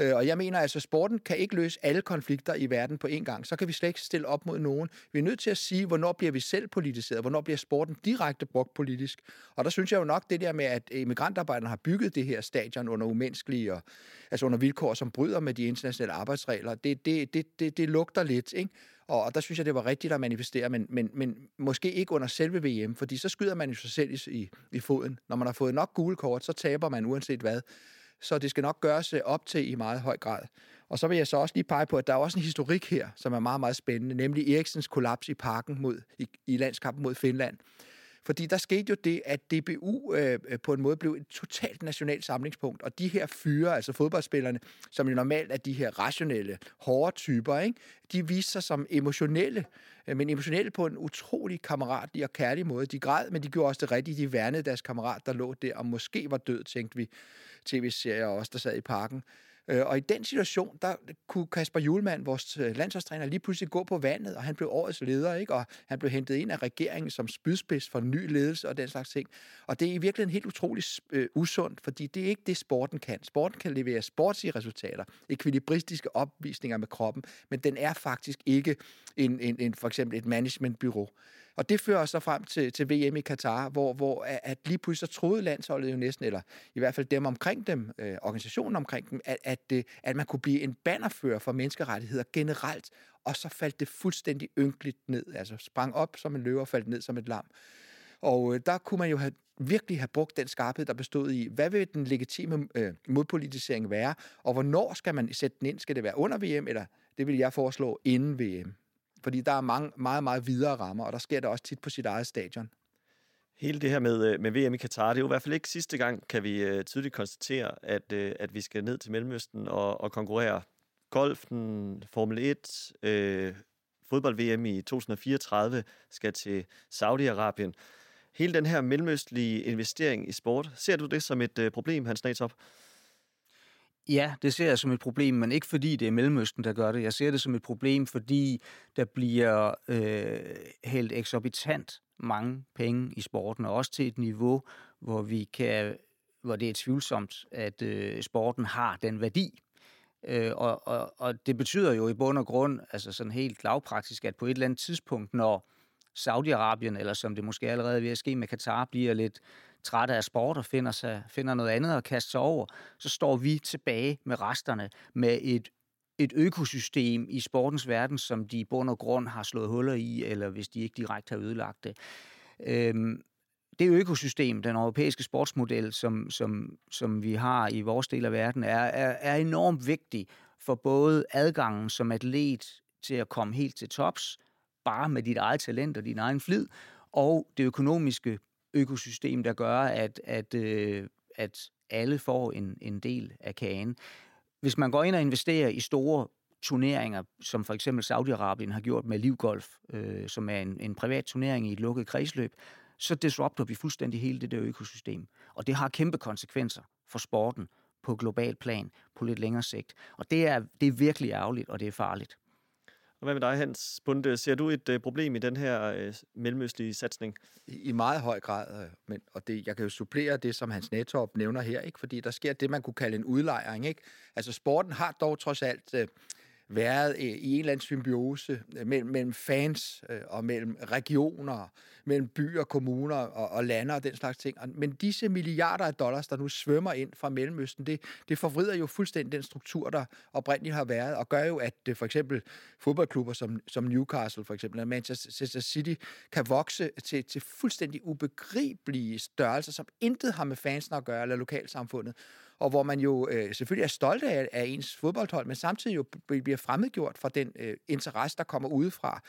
Øh, og jeg mener altså, at sporten kan ikke løse alle konflikter i verden på én gang. Så kan vi slet ikke stille op mod nogen. Vi er nødt til at sige, hvornår bliver vi selv politiseret? Hvornår bliver sporten direkte brugt politisk? Og der synes jeg jo nok, det der med, at immigrantarbejderne har bygget det her stadion under umenneskelige og altså under vilkår, som bryder med de internationale arbejdsregler, det, det, det, det, det lugter lidt, ikke? Og der synes jeg, det var rigtigt at manifestere, men, men, men måske ikke under selve VM, fordi så skyder man jo sig selv i, i foden. Når man har fået nok gule kort, så taber man uanset hvad så det skal nok gøres øh, op til i meget høj grad. Og så vil jeg så også lige pege på, at der er også en historik her, som er meget, meget spændende, nemlig Eriksens kollaps i parken mod, i, i landskampen mod Finland. Fordi der skete jo det, at DBU øh, øh, på en måde blev et totalt nationalt samlingspunkt, og de her fyre, altså fodboldspillerne, som jo normalt er de her rationelle, hårde typer, ikke? de viste sig som emotionelle, øh, men emotionelle på en utrolig kammeratlig og kærlig måde. De græd, men de gjorde også det rigtige. De værnede deres kammerat, der lå der, og måske var død, tænkte vi tv-serier også, der sad i parken. Øh, og i den situation, der kunne Kasper Julemand, vores øh, landsholdstræner, lige pludselig gå på vandet, og han blev årets leder, ikke? og han blev hentet ind af regeringen som spydspids for ny ledelse og den slags ting. Og det er i virkeligheden helt utroligt øh, usundt, fordi det er ikke det, sporten kan. Sporten kan levere sportslige resultater, ekvilibristiske opvisninger med kroppen, men den er faktisk ikke en, en, en for eksempel et managementbyrå. Og det fører så frem til, til VM i Katar, hvor, hvor at lige pludselig troede landsholdet jo næsten, eller i hvert fald dem omkring dem, øh, organisationen omkring dem, at, at, at, at man kunne blive en bannerfører for menneskerettigheder generelt, og så faldt det fuldstændig ynkeligt ned, altså sprang op som en løve og faldt ned som et lam. Og øh, der kunne man jo have, virkelig have brugt den skarphed, der bestod i, hvad vil den legitime øh, modpolitisering være, og hvornår skal man sætte den ind? Skal det være under VM, eller det vil jeg foreslå inden VM? Fordi der er mange, meget, meget videre rammer, og der sker det også tit på sit eget stadion. Hele det her med, øh, med VM i Katar, det er jo i hvert fald ikke sidste gang, kan vi øh, tydeligt konstatere, at, øh, at vi skal ned til Mellemøsten og, og konkurrere. Golfen, Formel 1, øh, fodbold-VM i 2034 skal til Saudi-Arabien. Hele den her mellemøstlige investering i sport, ser du det som et øh, problem, Hans Natop? Ja, det ser jeg som et problem, men ikke fordi det er Mellemøsten, der gør det. Jeg ser det som et problem, fordi der bliver øh, helt eksorbitant mange penge i sporten, og også til et niveau, hvor vi kan hvor det er tvivlsomt, at øh, sporten har den værdi. Øh, og, og, og det betyder jo i bund og grund, altså sådan helt lavpraktisk, at på et eller andet tidspunkt, når Saudi-Arabien, eller som det måske allerede er ved at ske med Katar, bliver lidt trætte af sport og finder, sig, finder noget andet at kaste sig over, så står vi tilbage med resterne med et et økosystem i sportens verden, som de i bund og grund har slået huller i, eller hvis de ikke direkte har ødelagt det. Øhm, det økosystem, den europæiske sportsmodel, som, som, som vi har i vores del af verden, er, er, er enormt vigtig for både adgangen som atlet til at komme helt til tops, bare med dit eget talent og din egen flid, og det økonomiske økosystem, der gør, at, at, øh, at alle får en, en del af kagen. Hvis man går ind og investerer i store turneringer, som for eksempel Saudi-Arabien har gjort med Livgolf, øh, som er en, en privat turnering i et lukket kredsløb, så disrupter vi fuldstændig hele det der økosystem. Og det har kæmpe konsekvenser for sporten på global plan på lidt længere sigt. Og det er, det er virkelig ærgerligt, og det er farligt. Og hvad med dig, Hans Bunde? Ser du et øh, problem i den her øh, mellemøstlige satsning? I, I meget høj grad, øh, men, og det, jeg kan jo supplere det, som Hans Netop nævner her, ikke? fordi der sker det, man kunne kalde en udlejring. Ikke? Altså sporten har dog trods alt... Øh, været øh, i en eller anden symbiose øh, mellem, mellem fans øh, og mellem regioner, mellem byer, kommuner og, og lande og den slags ting. Men disse milliarder af dollars, der nu svømmer ind fra Mellemøsten, det, det forvrider jo fuldstændig den struktur, der oprindeligt har været, og gør jo, at for eksempel fodboldklubber som, som Newcastle, for eksempel, Manchester City, kan vokse til, til fuldstændig ubegribelige størrelser, som intet har med fansen at gøre, eller lokalsamfundet og hvor man jo øh, selvfølgelig er stolt af, af ens fodboldhold, men samtidig jo bliver fremmedgjort fra den øh, interesse, der kommer udefra,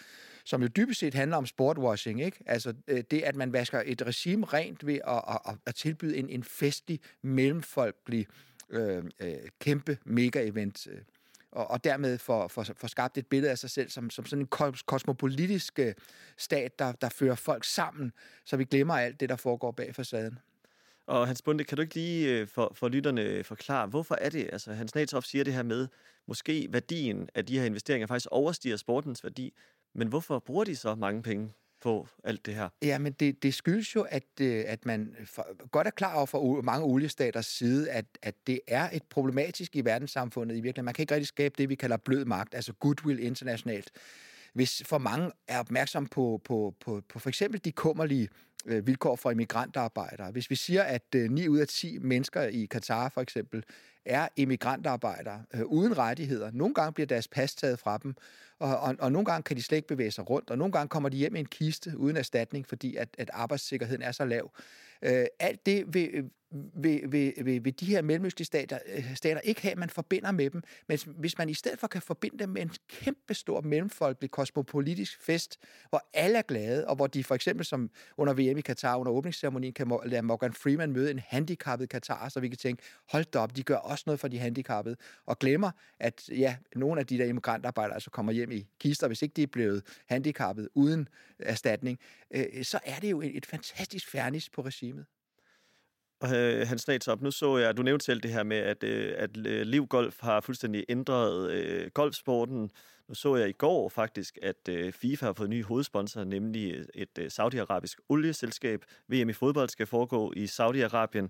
som jo dybest set handler om sportwashing, ikke? Altså øh, det, at man vasker et regime rent ved at, at, at tilbyde en, en festlig, mellemfolkelig, øh, øh, kæmpe mega-event. Øh og, og dermed får for, for skabt et billede af sig selv som, som sådan en kosmopolitisk øh, stat, der, der fører folk sammen, så vi glemmer alt det, der foregår bag facaden. Og Hans Bunde, kan du ikke lige øh, for, for lytterne øh, forklare, hvorfor er det, altså Hans Natop siger det her med, måske værdien af de her investeringer faktisk overstiger sportens værdi, men hvorfor bruger de så mange penge på alt det her? Ja, men det, det skyldes jo, at, øh, at man for, godt er klar over fra mange oliestaters side, at, at det er et problematisk i verdenssamfundet i virkeligheden. Man kan ikke rigtig skabe det, vi kalder blød magt, altså goodwill internationalt. Hvis for mange er opmærksom på, på, på, på for eksempel de kummerlige øh, vilkår for immigrantarbejdere. Hvis vi siger, at øh, 9 ud af 10 mennesker i Katar for eksempel er immigrantarbejdere øh, uden rettigheder. Nogle gange bliver deres pas taget fra dem, og, og, og nogle gange kan de slet ikke bevæge sig rundt, og nogle gange kommer de hjem i en kiste uden erstatning, fordi at, at arbejdssikkerheden er så lav. Øh, alt det vil, vil, vil, vil, vil de her mellemøstlige stater, øh, stater ikke have, man forbinder med dem. Men hvis man i stedet for kan forbinde dem med en kæmpe stor mellemfolkelig kosmopolitisk fest, hvor alle er glade, og hvor de for eksempel som under VM i Katar, under åbningsceremonien, kan lade Morgan Freeman møde en handicappet Katar, så vi kan tænke, hold da op, de gør også noget for de handicappede, og glemmer, at ja, nogle af de der immigrantarbejdere altså kommer hjem i kister, hvis ikke de er blevet handicappet uden erstatning, øh, så er det jo et, et fantastisk fernis på regimet. Øh, Hans op. nu så jeg, du nævnte selv det her med, at, øh, at Livgolf Liv Golf har fuldstændig ændret øh, golfsporten. Nu så jeg i går faktisk, at øh, FIFA har fået en ny hovedsponsor, nemlig et øh, saudiarabisk olieselskab. VM i fodbold skal foregå i Saudi-Arabien.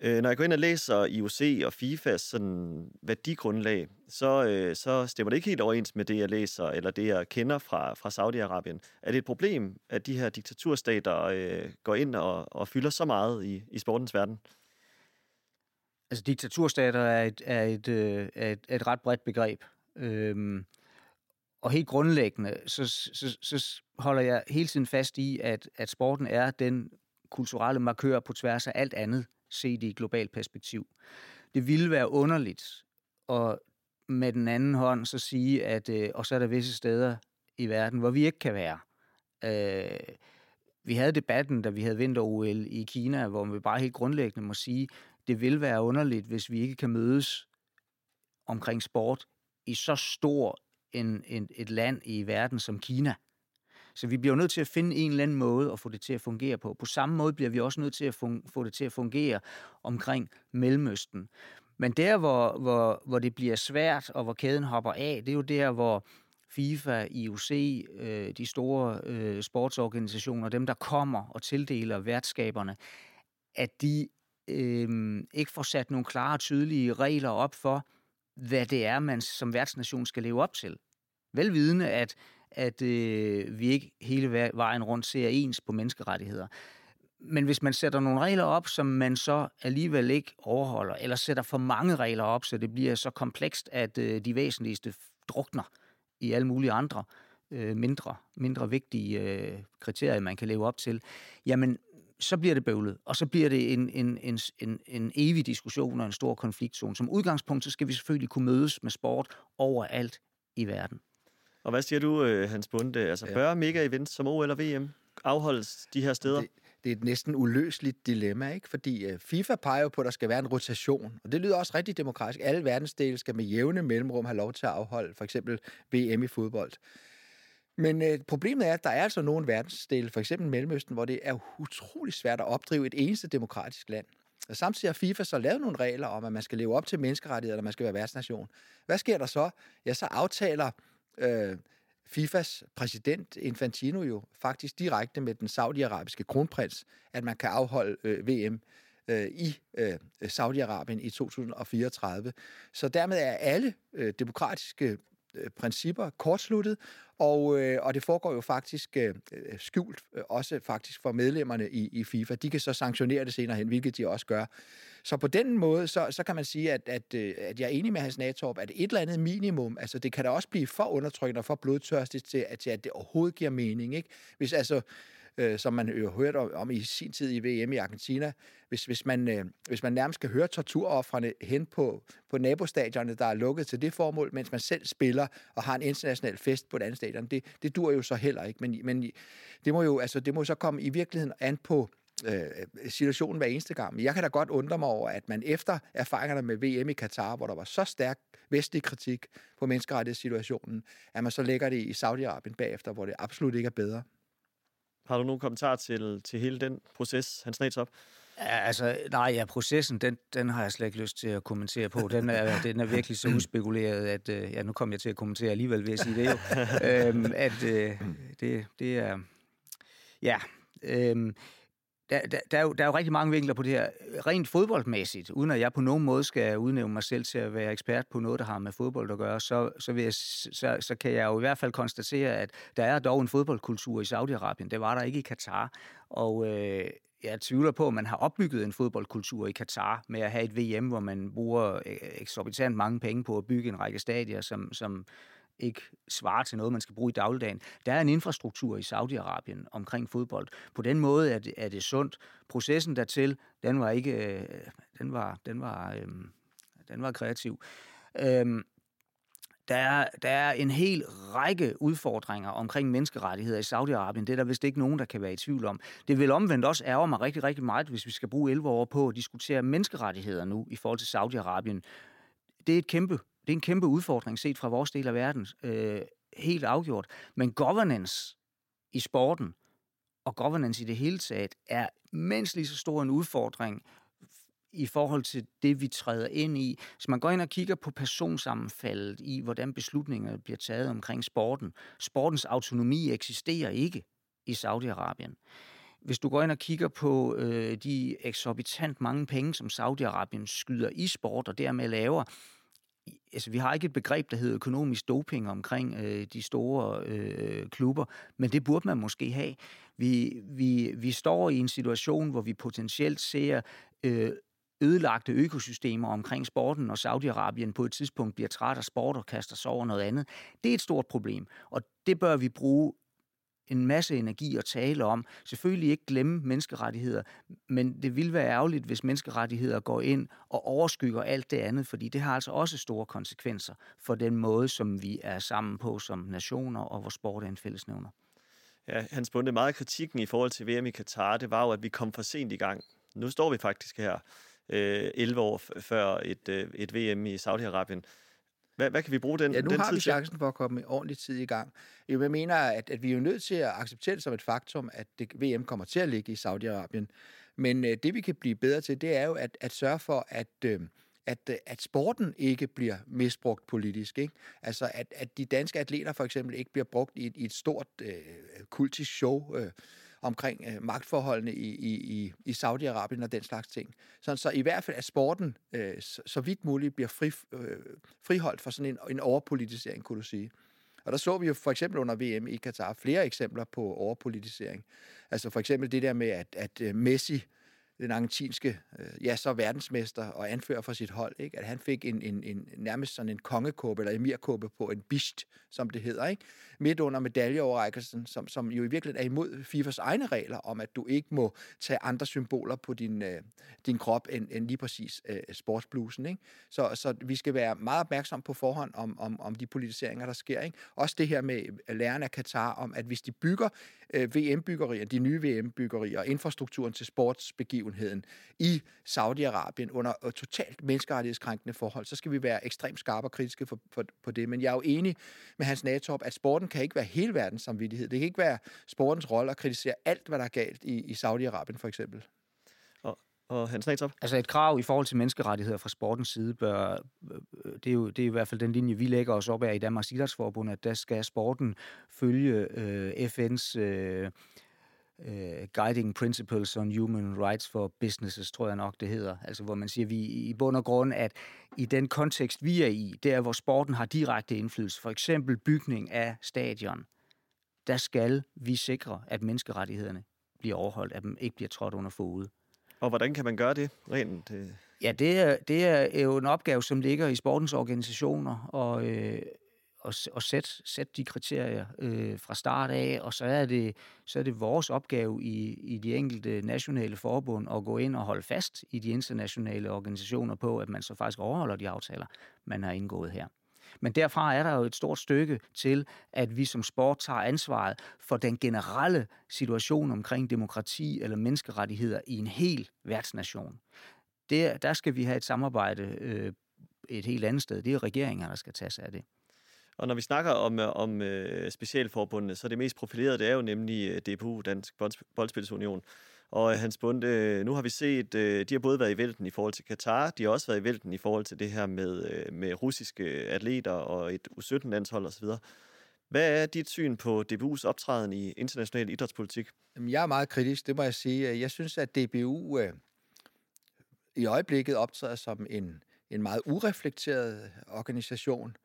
Øh, når jeg går ind og læser IOC og FIFAs sådan værdigrundlag, så, øh, så stemmer det ikke helt overens med det, jeg læser, eller det, jeg kender fra, fra Saudi-Arabien. Er det et problem, at de her diktaturstater øh, går ind og, og fylder så meget i, i sportens verden? Altså, diktaturstater er et, er et, øh, er et, er et ret bredt begreb. Øhm, og helt grundlæggende, så, så, så holder jeg hele tiden fast i, at, at sporten er den kulturelle markør på tværs af alt andet set i et globalt perspektiv. Det ville være underligt at med den anden hånd så sige, at øh, og så er der visse steder i verden, hvor vi ikke kan være. Øh, vi havde debatten, da vi havde vinter-OL i Kina, hvor vi bare helt grundlæggende må sige, det vil være underligt, hvis vi ikke kan mødes omkring sport i så stor en, en, et land i verden som Kina. Så vi bliver nødt til at finde en eller anden måde at få det til at fungere på. På samme måde bliver vi også nødt til at få det til at fungere omkring Mellemøsten. Men der, hvor, hvor, hvor det bliver svært, og hvor kæden hopper af, det er jo der, hvor FIFA, IOC, øh, de store øh, sportsorganisationer, dem der kommer og tildeler værtskaberne, at de øh, ikke får sat nogle klare og tydelige regler op for, hvad det er, man som værtsnation skal leve op til. Velvidende, at, at øh, vi ikke hele vejen rundt ser ens på menneskerettigheder. Men hvis man sætter nogle regler op, som man så alligevel ikke overholder, eller sætter for mange regler op, så det bliver så komplekst, at øh, de væsentligste drukner i alle mulige andre øh, mindre, mindre vigtige øh, kriterier, man kan leve op til, jamen så bliver det bøvlet, og så bliver det en, en, en, en, en evig diskussion og en stor konfliktzone. Som udgangspunkt, så skal vi selvfølgelig kunne mødes med sport overalt i verden. Og hvad siger du, øh, Hans Bunde? Altså, bør mega-events som OL og VM afholdes de her steder? Det, det er et næsten uløseligt dilemma, ikke? Fordi uh, FIFA peger jo på, at der skal være en rotation, og det lyder også rigtig demokratisk. Alle verdensdele skal med jævne mellemrum have lov til at afholde for eksempel VM i fodbold. Men uh, problemet er, at der er altså nogle verdensdele, for eksempel Mellemøsten, hvor det er utrolig svært at opdrive et eneste demokratisk land. Og samtidig har FIFA så lavet nogle regler om, at man skal leve op til menneskerettigheder, når man skal være værtsnation. Hvad sker der så? Ja, så aftaler øh, FIFAs præsident Infantino jo faktisk direkte med den saudiarabiske kronprins, at man kan afholde øh, VM øh, i øh, Saudi-Arabien i 2034. Så dermed er alle øh, demokratiske Øh, principper kortsluttet, og, øh, og det foregår jo faktisk øh, øh, skjult, øh, også faktisk for medlemmerne i, i FIFA. De kan så sanktionere det senere hen, hvilket de også gør. Så på den måde, så, så kan man sige, at, at, øh, at jeg er enig med Hans Natorp, at et eller andet minimum, altså det kan da også blive for undertrykkende og for blodtørstigt til, at, til at det overhovedet giver mening. Ikke? Hvis altså øh, som man jo hørte om i sin tid i VM i Argentina. Hvis, hvis, man, øh, hvis man nærmest kan høre torturoffrene hen på, på nabostadionerne, der er lukket til det formål, mens man selv spiller og har en international fest på et andet stadion, det, det dur jo så heller ikke. Men, men det må jo altså, det må så komme i virkeligheden an på øh, situationen hver eneste gang. Men jeg kan da godt undre mig over, at man efter erfaringerne med VM i Katar, hvor der var så stærk vestlig kritik på menneskerettighedssituationen, at man så lægger det i Saudi-Arabien bagefter, hvor det absolut ikke er bedre. Har du nogle kommentarer til, til hele den proces, Hans Netop? Ja, altså, nej, ja, processen, den, den har jeg slet ikke lyst til at kommentere på. Den er, den er virkelig så uspekuleret, at øh, ja, nu kommer jeg til at kommentere alligevel, vil jeg sige det jo. øhm, at øh, det, det er... Ja, øhm, der, der, der, er jo, der er jo rigtig mange vinkler på det her. Rent fodboldmæssigt, uden at jeg på nogen måde skal udnævne mig selv til at være ekspert på noget, der har med fodbold at gøre, så, så, vil jeg, så, så kan jeg jo i hvert fald konstatere, at der er dog en fodboldkultur i Saudi-Arabien. Det var der ikke i Katar. Og øh, jeg tvivler på, at man har opbygget en fodboldkultur i Katar med at have et VM, hvor man bruger øh, eksorbitant mange penge på at bygge en række stadier, som, som ikke svarer til noget, man skal bruge i dagligdagen. Der er en infrastruktur i Saudi-Arabien omkring fodbold. På den måde er det, er det sundt. Processen dertil, den var ikke, øh, den var, den var, øh, den var kreativ. Øh, der er, der er en hel række udfordringer omkring menneskerettigheder i Saudi-Arabien. Det er der vist ikke nogen, der kan være i tvivl om. Det vil omvendt også ærge mig rigtig, rigtig meget, hvis vi skal bruge 11 år på at diskutere menneskerettigheder nu i forhold til Saudi-Arabien. Det er et kæmpe det er en kæmpe udfordring set fra vores del af verden, øh, helt afgjort. Men governance i sporten og governance i det hele taget er mindst lige så stor en udfordring i forhold til det, vi træder ind i. Hvis man går ind og kigger på personsammenfaldet i, hvordan beslutninger bliver taget omkring sporten. Sportens autonomi eksisterer ikke i Saudi-Arabien. Hvis du går ind og kigger på øh, de eksorbitant mange penge, som Saudi-Arabien skyder i sport og dermed laver, altså, vi har ikke et begreb, der hedder økonomisk doping omkring øh, de store øh, klubber, men det burde man måske have. Vi, vi, vi står i en situation, hvor vi potentielt ser øh, ødelagte økosystemer omkring sporten, og Saudi-Arabien på et tidspunkt bliver træt af sport og kaster sig over noget andet. Det er et stort problem, og det bør vi bruge en masse energi at tale om. Selvfølgelig ikke glemme menneskerettigheder, men det vil være ærgerligt, hvis menneskerettigheder går ind og overskygger alt det andet, fordi det har altså også store konsekvenser for den måde, som vi er sammen på som nationer, og hvor sport er en fællesnævner. Ja, Hans Bunde, meget af kritikken i forhold til VM i Katar, det var jo, at vi kom for sent i gang. Nu står vi faktisk her øh, 11 år før et, øh, et VM i Saudi-Arabien. Hvad, hvad kan vi bruge den Ja, nu den har tid vi til? chancen for at komme i ordentlig tid i gang. Jeg mener, at, at vi er jo nødt til at acceptere det som et faktum, at det, VM kommer til at ligge i Saudi-Arabien. Men øh, det, vi kan blive bedre til, det er jo at, at sørge for, at, øh, at, øh, at sporten ikke bliver misbrugt politisk. Ikke? Altså, at, at de danske atleter for eksempel ikke bliver brugt i et, i et stort øh, kultisk show øh, omkring øh, magtforholdene i, i, i, i Saudi-Arabien og den slags ting. Sådan, så i hvert fald, at sporten øh, så, så vidt muligt bliver fri, øh, friholdt for sådan en, en overpolitisering, kunne du sige. Og der så vi jo for eksempel under VM i Katar flere eksempler på overpolitisering. Altså for eksempel det der med, at, at øh, Messi, den argentinske, øh, ja, så verdensmester og anfører for sit hold, ikke? at han fik en, en, en, nærmest sådan en kongekåbe eller emirkåbe på en bist, som det hedder, ikke? midt under medaljeoverrækkelsen, som, som jo i virkeligheden er imod FIFAs egne regler om, at du ikke må tage andre symboler på din, øh, din krop end, end lige præcis øh, sportsblusen. Ikke? Så, så vi skal være meget opmærksom på forhånd om, om, om de politiseringer, der sker. Ikke? Også det her med øh, lærerne af Katar om, at hvis de bygger øh, VM-byggerier, de nye VM-byggerier og infrastrukturen til sportsbegivenheder, sportsbegivenheden i Saudi-Arabien under øh, totalt menneskerettighedskrænkende forhold, så skal vi være ekstremt skarpe og kritiske for, for, på det. Men jeg er jo enig med Hans Natorp, at sporten kan ikke være hele verdens samvittighed. Det kan ikke være sportens rolle at kritisere alt, hvad der er galt i, i Saudi-Arabien for eksempel. Og Hans Natorp? Altså et krav i forhold til menneskerettigheder fra sportens side bør, øh, det er jo det er i hvert fald den linje, vi lægger os op af i Danmarks Idrætsforbund, at der skal sporten følge øh, FN's øh, øh, Guiding Principles on Human Rights for Businesses, tror jeg nok det hedder. Altså hvor man siger, vi i bund og grund, at i den kontekst, vi er i, der hvor sporten har direkte indflydelse, for eksempel bygning af stadion, der skal vi sikre, at menneskerettighederne bliver overholdt, at dem ikke bliver trådt under fod. Og hvordan kan man gøre det rent? Øh, Ja, det er, det er jo en opgave, som ligger i sportens organisationer, og, øh, og, og sætte sætte de kriterier øh, fra start af, og så er det, så er det vores opgave i, i de enkelte nationale forbund at gå ind og holde fast i de internationale organisationer på, at man så faktisk overholder de aftaler, man har indgået her. Men derfra er der jo et stort stykke til, at vi som sport tager ansvaret for den generelle situation omkring demokrati eller menneskerettigheder i en hel værtsnation. Der, der skal vi have et samarbejde øh, et helt andet sted. Det er regeringer, der skal tage sig af det. Og når vi snakker om, øh, om øh, specialforbundene, så det mest profilerede, det er jo nemlig øh, DPU, DBU, Dansk Boldspilsunion. Og uh, Hans Bunde, nu har vi set, øh, de har både været i vælten i forhold til Katar, de har også været i vælten i forhold til det her med, øh, med russiske atleter og et U17-landshold osv. Hvad er dit syn på DBU's optræden i international idrætspolitik? Jeg er meget kritisk, det må jeg sige. Jeg synes, at DBU øh, i øjeblikket optræder som en, en meget ureflekteret organisation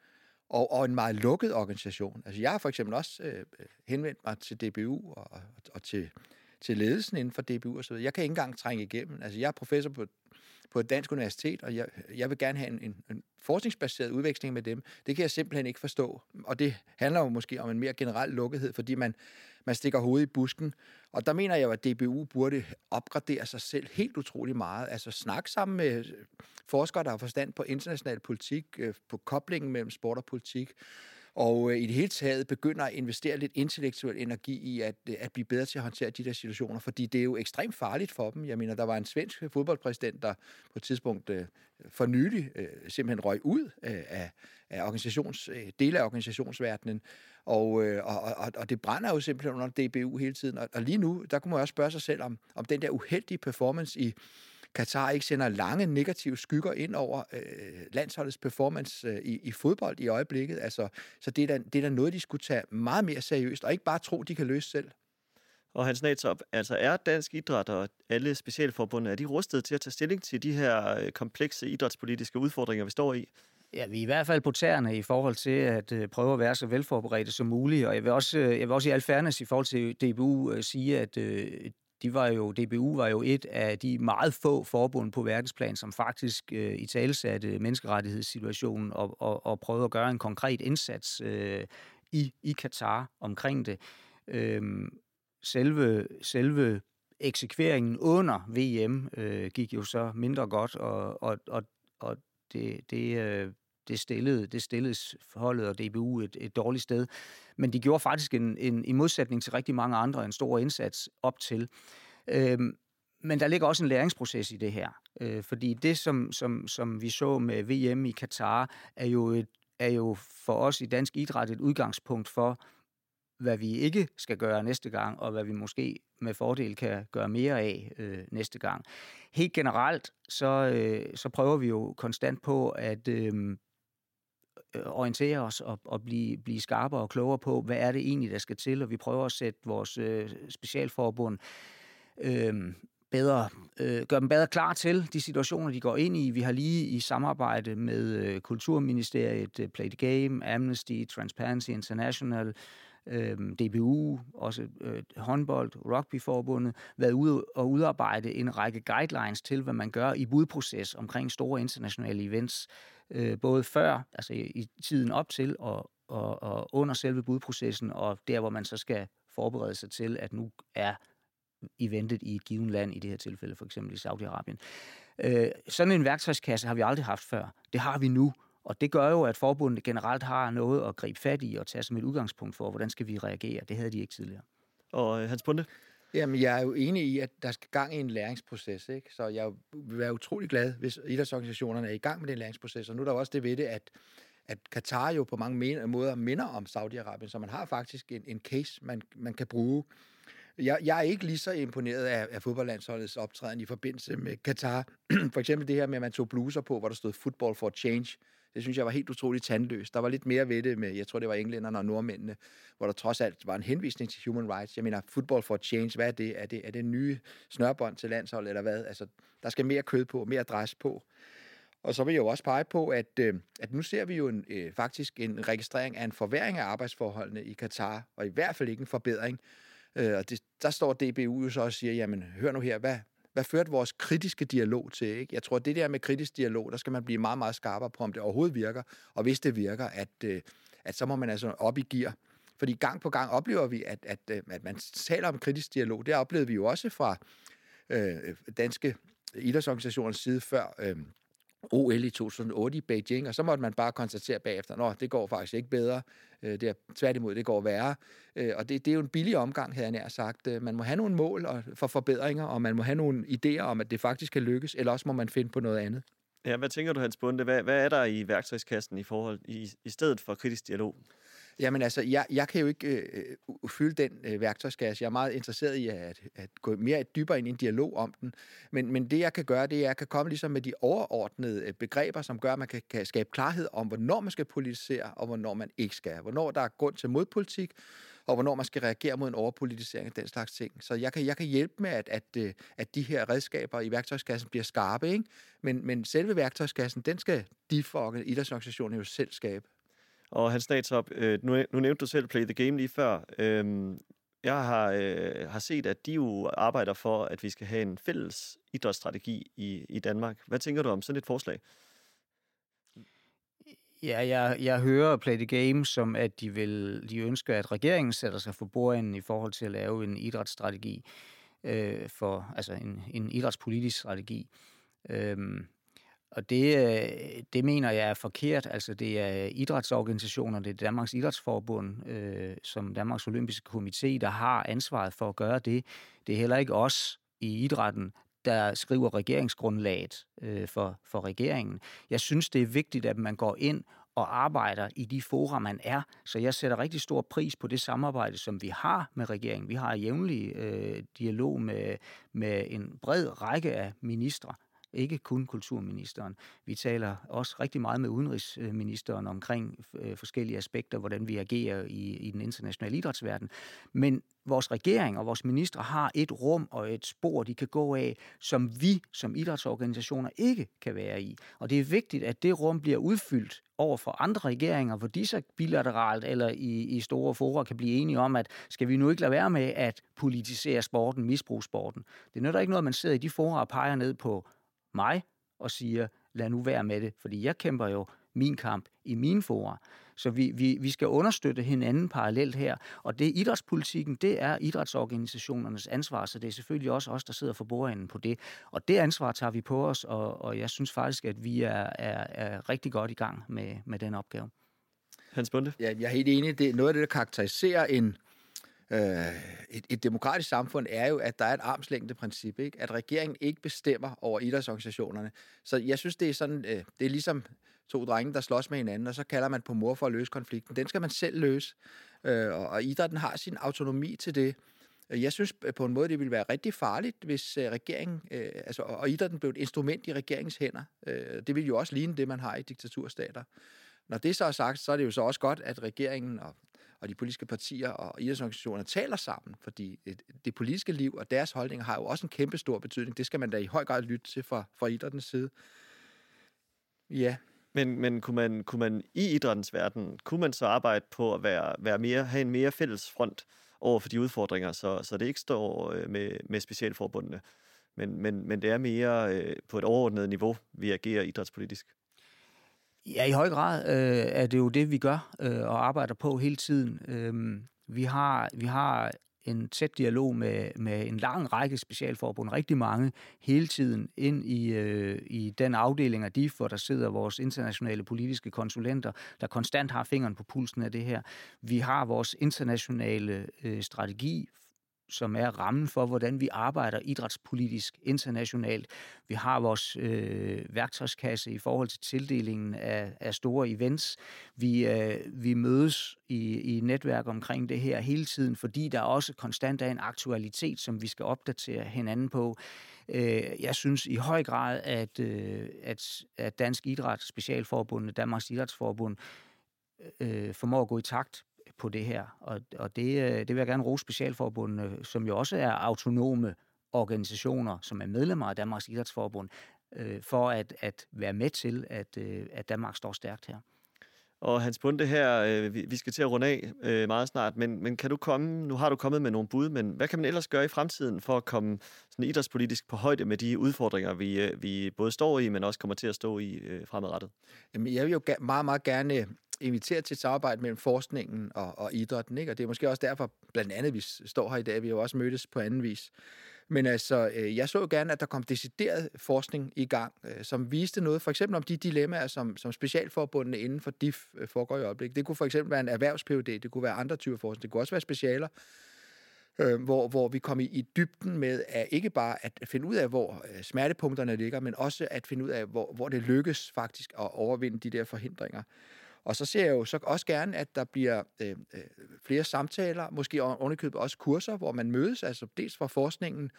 og, og en meget lukket organisation. Altså, jeg har for eksempel også øh, øh henvendt mig til DBU og, og, og til, til ledelsen inden for DBU og så videre. Jeg kan ikke engang trænge igennem. Altså, jeg er professor på, på et dansk universitet, og jeg, jeg vil gerne have en, en, en forskningsbaseret udveksling med dem. Det kan jeg simpelthen ikke forstå. Og det handler jo måske om en mere generel lukkethed, fordi man, man stikker hovedet i busken. Og der mener jeg jo, at DBU burde opgradere sig selv helt utrolig meget. Altså snakke sammen med øh, forskere, der har forstand på international politik, øh, på koblingen mellem sport og politik, og øh, i det hele taget begynder at investere lidt intellektuel energi i at, øh, at blive bedre til at håndtere de der situationer, fordi det er jo ekstremt farligt for dem. Jeg mener, der var en svensk fodboldpræsident, der på et tidspunkt øh, for nylig øh, simpelthen røg ud øh, af, af organisations, øh, dele af organisationsverdenen, og, øh, og, og, og det brænder jo simpelthen under DBU hele tiden. Og, og lige nu, der kunne man også spørge sig selv om, om den der uheldige performance i Katar ikke sender lange negative skygger ind over øh, landsholdets performance øh, i, i fodbold i øjeblikket. Altså, så det er, da, det er da noget, de skulle tage meget mere seriøst, og ikke bare tro, de kan løse selv. Og Hans Natsop, altså er dansk idræt og alle specialforbunde, er de rustet til at tage stilling til de her øh, komplekse idrætspolitiske udfordringer, vi står i? Ja, vi er i hvert fald på tæerne i forhold til at øh, prøve at være så velforberedte som muligt, og jeg vil også, øh, jeg vil også i al fairness i forhold til DBU sige, at de var jo, DBU var jo et af de meget få forbund på verdensplan, som faktisk øh, i talsatte menneskerettighedssituationen og, og, og prøvede at gøre en konkret indsats øh, i, i Katar omkring det. Øh, selve, selve eksekveringen under VM øh, gik jo så mindre godt, og, og, og, og det, det, øh, det stillede, det stillede holdet og DBU et, et dårligt sted. Men de gjorde faktisk en, en, i modsætning til rigtig mange andre en stor indsats op til. Øhm, men der ligger også en læringsproces i det her. Øh, fordi det, som, som, som vi så med VM i Katar, er jo, et, er jo for os i dansk idræt et udgangspunkt for, hvad vi ikke skal gøre næste gang, og hvad vi måske med fordel kan gøre mere af øh, næste gang. Helt generelt, så, øh, så prøver vi jo konstant på at øh, Øh, orientere os og, og blive, blive skarpere og klogere på, hvad er det egentlig, der skal til, og vi prøver at sætte vores øh, specialforbund øh, bedre, øh, gøre dem bedre klar til de situationer, de går ind i. Vi har lige i samarbejde med øh, Kulturministeriet, øh, Play the Game, Amnesty, Transparency International, øh, DBU, også øh, håndbold, rugbyforbundet, været ude og udarbejde en række guidelines til, hvad man gør i budproces omkring store internationale events, øh, både før, altså i, i tiden op til og, og, og under selve budprocessen, og der, hvor man så skal forberede sig til, at nu er eventet i et givet land, i det her tilfælde for eksempel i Saudi-Arabien. Øh, sådan en værktøjskasse har vi aldrig haft før. Det har vi nu, og det gør jo, at forbundet generelt har noget at gribe fat i og tage som et udgangspunkt for, hvordan skal vi reagere. Det havde de ikke tidligere. Og øh, Hans Bunde? Jamen, jeg er jo enig i, at der skal gang i en læringsproces, ikke? Så jeg vil være utrolig glad, hvis idrætsorganisationerne er i gang med den læringsproces. Og nu er der også det ved det, at, at Katar jo på mange måder minder om Saudi-Arabien, så man har faktisk en, en case, man, man kan bruge jeg, jeg er ikke lige så imponeret af, af fodboldlandsholdets optræden i forbindelse med Katar. For eksempel det her med, at man tog bluser på, hvor der stod Football for Change. Det synes jeg var helt utroligt tandløst. Der var lidt mere ved det med, jeg tror det var englænderne og nordmændene, hvor der trods alt var en henvisning til human rights. Jeg mener, football for change, hvad er det? Er det, er det nye snørbånd til landshold, eller hvad? Altså, der skal mere kød på, mere dræs på. Og så vil jeg jo også pege på, at, øh, at nu ser vi jo en, øh, faktisk en registrering af en forværing af arbejdsforholdene i Katar, og i hvert fald ikke en forbedring. Øh, og det, der står DBU jo så og siger, jamen hør nu her, hvad, hvad førte vores kritiske dialog til? Ikke? Jeg tror, det der med kritisk dialog, der skal man blive meget, meget skarpere på, om det overhovedet virker. Og hvis det virker, at, øh, at så må man altså op i gear. Fordi gang på gang oplever vi, at, at, øh, at man taler om kritisk dialog. Det oplevede vi jo også fra øh, øh danske idrætsorganisationers side før øh, OL i 2008 i Beijing, og så måtte man bare konstatere bagefter, at det går faktisk ikke bedre, øh, det er tværtimod, det går værre. Øh, og det, det er jo en billig omgang, havde jeg nær sagt. Øh, man må have nogle mål for forbedringer, og man må have nogle idéer om, at det faktisk kan lykkes, eller også må man finde på noget andet. Ja, hvad tænker du, Hans Bunde? Hvad, hvad er der i værktøjskassen i forhold i, i stedet for kritisk dialog? Jamen altså, jeg, jeg kan jo ikke øh, øh, fylde den øh, værktøjskasse. Jeg er meget interesseret i at, at gå mere dybere ind i en dialog om den. Men, men det, jeg kan gøre, det er, at jeg kan komme ligesom med de overordnede øh, begreber, som gør, at man kan, kan skabe klarhed om, hvornår man skal politisere, og hvornår man ikke skal. Hvornår der er grund til modpolitik, og hvornår man skal reagere mod en overpolitisering af den slags ting. Så jeg kan, jeg kan hjælpe med, at, at, øh, at de her redskaber i værktøjskassen bliver skarpe, ikke? Men, men selve værktøjskassen, den skal de for idrætsorganisationen jo selv skabe. Og hans statsop. øh, nu, nu nævnte du selv Play the Game lige før. Øh, jeg har, øh, har set, at de jo arbejder for, at vi skal have en fælles idrætsstrategi i, i Danmark. Hvad tænker du om sådan et forslag? Ja, jeg, jeg hører Play the Game som, at de, vil, de ønsker, at regeringen sætter sig for bordenden i forhold til at lave en idrætsstrategi, øh, for, altså en, en idrætspolitisk strategi. Øh, og det, øh, det mener jeg er forkert. Altså det er idrætsorganisationer, det er Danmarks Idrætsforbund, øh, som Danmarks Olympiske Komité, der har ansvaret for at gøre det. Det er heller ikke os i idrætten, der skriver regeringsgrundlaget øh, for, for regeringen. Jeg synes, det er vigtigt, at man går ind og arbejder i de fora, man er. Så jeg sætter rigtig stor pris på det samarbejde, som vi har med regeringen. Vi har jævnlig øh, dialog med, med en bred række af ministre, ikke kun kulturministeren. Vi taler også rigtig meget med udenrigsministeren omkring øh, forskellige aspekter, hvordan vi agerer i, i den internationale idrætsverden. Men vores regering og vores ministre har et rum og et spor, de kan gå af, som vi som idrætsorganisationer ikke kan være i. Og det er vigtigt, at det rum bliver udfyldt over for andre regeringer, hvor de så bilateralt eller i, i store fora kan blive enige om, at skal vi nu ikke lade være med at politisere sporten, misbruge sporten. Det nytter ikke noget, at man sidder i de fora og peger ned på mig og siger, lad nu være med det. Fordi jeg kæmper jo min kamp i mine fora. Så vi, vi, vi skal understøtte hinanden parallelt her. Og det idrætspolitikken, det er idrætsorganisationernes ansvar, så det er selvfølgelig også os, der sidder for bordenden på det. Og det ansvar tager vi på os, og, og jeg synes faktisk, at vi er, er, er rigtig godt i gang med, med den opgave. Hans Bunde? Ja, jeg er helt enig. Det er noget af det, der karakteriserer en, øh, Øh, et, et demokratisk samfund, er jo, at der er et armslængdeprincip, ikke? at regeringen ikke bestemmer over idrætsorganisationerne. Så jeg synes, det er sådan, øh, det er ligesom to drenge, der slås med hinanden, og så kalder man på mor for at løse konflikten. Den skal man selv løse, øh, og, og idrætten har sin autonomi til det. Jeg synes øh, på en måde, det ville være rigtig farligt, hvis øh, regeringen, øh, altså, og idrætten blev et instrument i regeringens hænder. Øh, det vil jo også ligne det, man har i diktaturstater. Når det så er sagt, så er det jo så også godt, at regeringen og, og de politiske partier og idrætsorganisationer taler sammen, fordi det, det politiske liv og deres holdninger har jo også en kæmpe stor betydning. Det skal man da i høj grad lytte til fra, fra idrættens side. Ja. Men, men kunne, man, kunne man i idrættens verden, kunne man så arbejde på at være, være mere, have en mere fælles front over for de udfordringer, så, så det ikke står øh, med, med specialforbundene, men, men, men det er mere øh, på et overordnet niveau, vi agerer idrætspolitisk? Ja, i høj grad øh, er det jo det, vi gør øh, og arbejder på hele tiden. Øh, vi, har, vi har en tæt dialog med, med en lang række specialforbund, rigtig mange, hele tiden ind i, øh, i den afdeling af DIF, hvor der sidder vores internationale politiske konsulenter, der konstant har fingeren på pulsen af det her. Vi har vores internationale øh, strategi som er rammen for, hvordan vi arbejder idrætspolitisk internationalt. Vi har vores øh, værktøjskasse i forhold til tildelingen af, af store events. Vi, øh, vi mødes i, i netværk omkring det her hele tiden, fordi der også konstant er en aktualitet, som vi skal opdatere hinanden på. Øh, jeg synes i høj grad, at, øh, at, at Dansk Idræt, Specialforbundet, Danmarks Idrætsforbund, øh, øh formår at gå i takt på det her. Og, og det, øh, det vil jeg gerne rose Specialforbundene, som jo også er autonome organisationer, som er medlemmer af Danmarks Idrætsforbund, øh, for at, at være med til, at, øh, at Danmark står stærkt her. Og Hans Bunde her, øh, vi, vi skal til at runde af øh, meget snart, men, men kan du komme, nu har du kommet med nogle bud, men hvad kan man ellers gøre i fremtiden for at komme sådan idrætspolitisk på højde med de udfordringer, vi, øh, vi både står i, men også kommer til at stå i øh, fremadrettet? Jamen, jeg vil jo meget, meget gerne øh, inviteret til et samarbejde mellem forskningen og, og idrætten, ikke? og det er måske også derfor, blandt andet, vi står her i dag, vi har jo også mødtes på anden vis. Men altså, øh, jeg så jo gerne, at der kom decideret forskning i gang, øh, som viste noget, for eksempel om de dilemmaer, som, som specialforbundene inden for DIF øh, foregår i øjeblikket. Det kunne for eksempel være en erhvervs det kunne være andre typer forskning, det kunne også være specialer, øh, hvor, hvor vi kom i, i dybden med at ikke bare at finde ud af, hvor øh, smertepunkterne ligger, men også at finde ud af, hvor, hvor det lykkes faktisk at overvinde de der forhindringer. Og så ser jeg jo så også gerne, at der bliver øh, øh, flere samtaler, måske underkøbet også kurser, hvor man mødes, altså dels fra forskningen,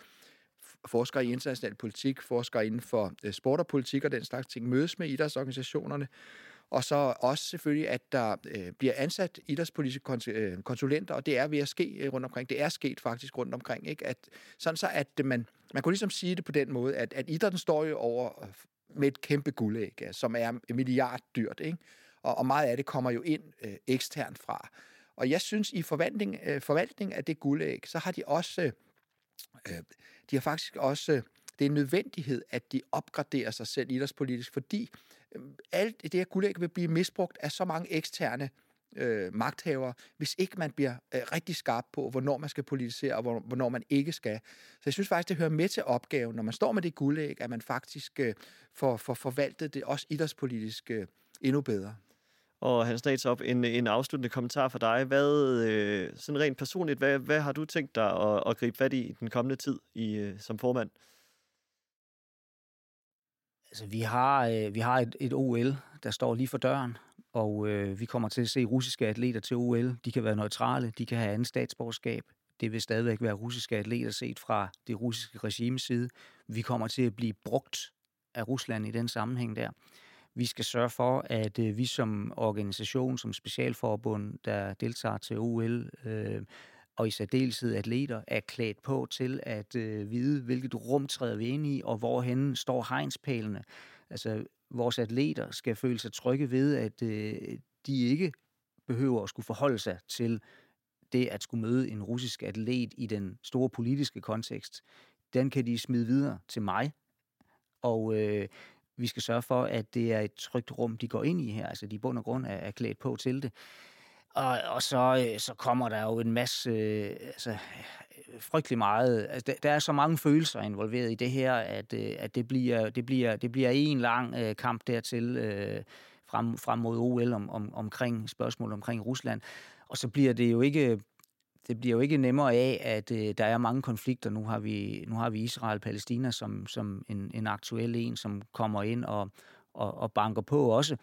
forskere i international politik, forskere inden for øh, sport og politik og den slags ting, mødes med idrætsorganisationerne, og så også selvfølgelig, at der øh, bliver ansat idrætspolitiske øh, konsulenter, og det er ved at ske øh, rundt omkring. Det er sket faktisk rundt omkring, ikke? At, sådan så, at øh, man, man kunne ligesom sige det på den måde, at, at idrætten står jo over med et kæmpe guldæg, som er milliarddyrt. ikke? Og, og meget af det kommer jo ind øh, eksternt fra. Og jeg synes, i forvaltning, øh, forvaltning af det guldæg, så har de også, øh, de har faktisk også, øh, det er en nødvendighed, at de opgraderer sig selv idrætspolitisk, fordi øh, alt det her guldæg vil blive misbrugt af så mange eksterne øh, magthavere, hvis ikke man bliver øh, rigtig skarp på, hvornår man skal politisere, og hvornår man ikke skal. Så jeg synes faktisk, det hører med til opgaven, når man står med det guldæg, at man faktisk øh, får, får forvaltet det også idrætspolitisk øh, endnu bedre. Og Hans op en, en afsluttende kommentar for dig. Hvad, øh, sådan rent personligt, hvad, hvad har du tænkt dig at, at gribe fat i den kommende tid i, øh, som formand? Altså, vi har, øh, vi har et, et OL, der står lige for døren, og øh, vi kommer til at se russiske atleter til OL. De kan være neutrale, de kan have andet statsborgerskab. Det vil stadigvæk være russiske atleter set fra det russiske regimes side. Vi kommer til at blive brugt af Rusland i den sammenhæng der. Vi skal sørge for, at øh, vi som organisation, som specialforbund, der deltager til OL, øh, og i særdeleshed atleter, er klædt på til at øh, vide, hvilket rum træder vi ind i, og hvorhen står hegnspælene. Altså, vores atleter skal føle sig trygge ved, at øh, de ikke behøver at skulle forholde sig til det at skulle møde en russisk atlet i den store politiske kontekst. Den kan de smide videre til mig, og øh, vi skal sørge for, at det er et trygt rum, de går ind i her. Altså, de i bund og grund er, er klædt på til det. Og, og så, øh, så kommer der jo en masse, øh, altså frygtelig meget, altså der, der er så mange følelser involveret i det her, at, øh, at det, bliver, det, bliver, det bliver en lang øh, kamp dertil øh, frem, frem mod OL om, om, omkring spørgsmål omkring Rusland. Og så bliver det jo ikke det bliver jo ikke nemmere af, at øh, der er mange konflikter. Nu har vi, nu har vi Israel-Palæstina som, som en, en aktuel en, som kommer ind og, og, og banker på også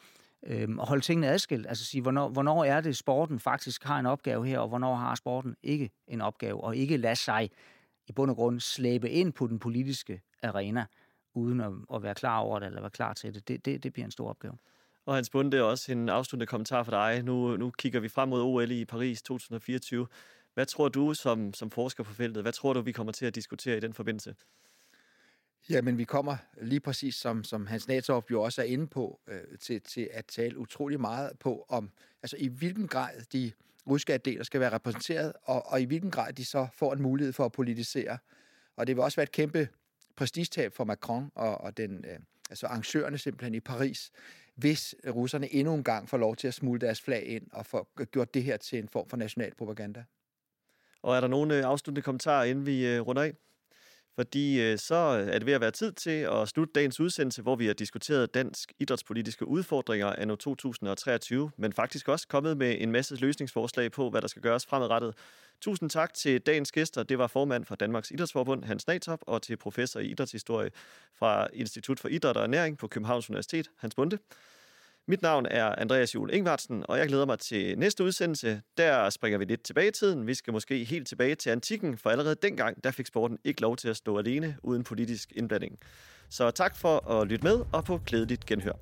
øhm, og holde tingene adskilt. Altså sige, hvornår, hvornår er det, sporten faktisk har en opgave her, og hvornår har sporten ikke en opgave, og ikke lade sig i bund og grund slæbe ind på den politiske arena, uden at, at være klar over det, eller være klar til det. Det, det, det bliver en stor opgave. Og Hans Bunde, det er også en afsluttende kommentar for dig. Nu, nu kigger vi frem mod OL i Paris 2024. Hvad tror du som, som forsker på feltet, hvad tror du, vi kommer til at diskutere i den forbindelse? Jamen, vi kommer lige præcis, som, som Hans Natorp jo også er inde på, øh, til, til at tale utrolig meget på, om altså i hvilken grad de russiske atleter skal være repræsenteret, og, og i hvilken grad de så får en mulighed for at politisere. Og det vil også være et kæmpe prestigetab for Macron og, og den, øh, altså arrangørerne simpelthen i Paris, hvis russerne endnu en gang får lov til at smule deres flag ind og få gjort det her til en form for national propaganda. Og er der nogle øh, afsluttende kommentarer, inden vi øh, runder af? fordi øh, så er det ved at være tid til at slutte dagens udsendelse, hvor vi har diskuteret dansk idrætspolitiske udfordringer anno 2023, men faktisk også kommet med en masse løsningsforslag på, hvad der skal gøres fremadrettet. Tusind tak til dagens gæster. Det var formand for Danmarks Idrætsforbund, Hans Natop, og til professor i idrætshistorie fra Institut for Idræt og Ernæring på Københavns Universitet, Hans Bunde. Mit navn er Andreas Juhl Ingvartsen, og jeg glæder mig til næste udsendelse. Der springer vi lidt tilbage i tiden. Vi skal måske helt tilbage til antikken, for allerede dengang, der fik sporten ikke lov til at stå alene uden politisk indblanding. Så tak for at lytte med, og på glædeligt genhør.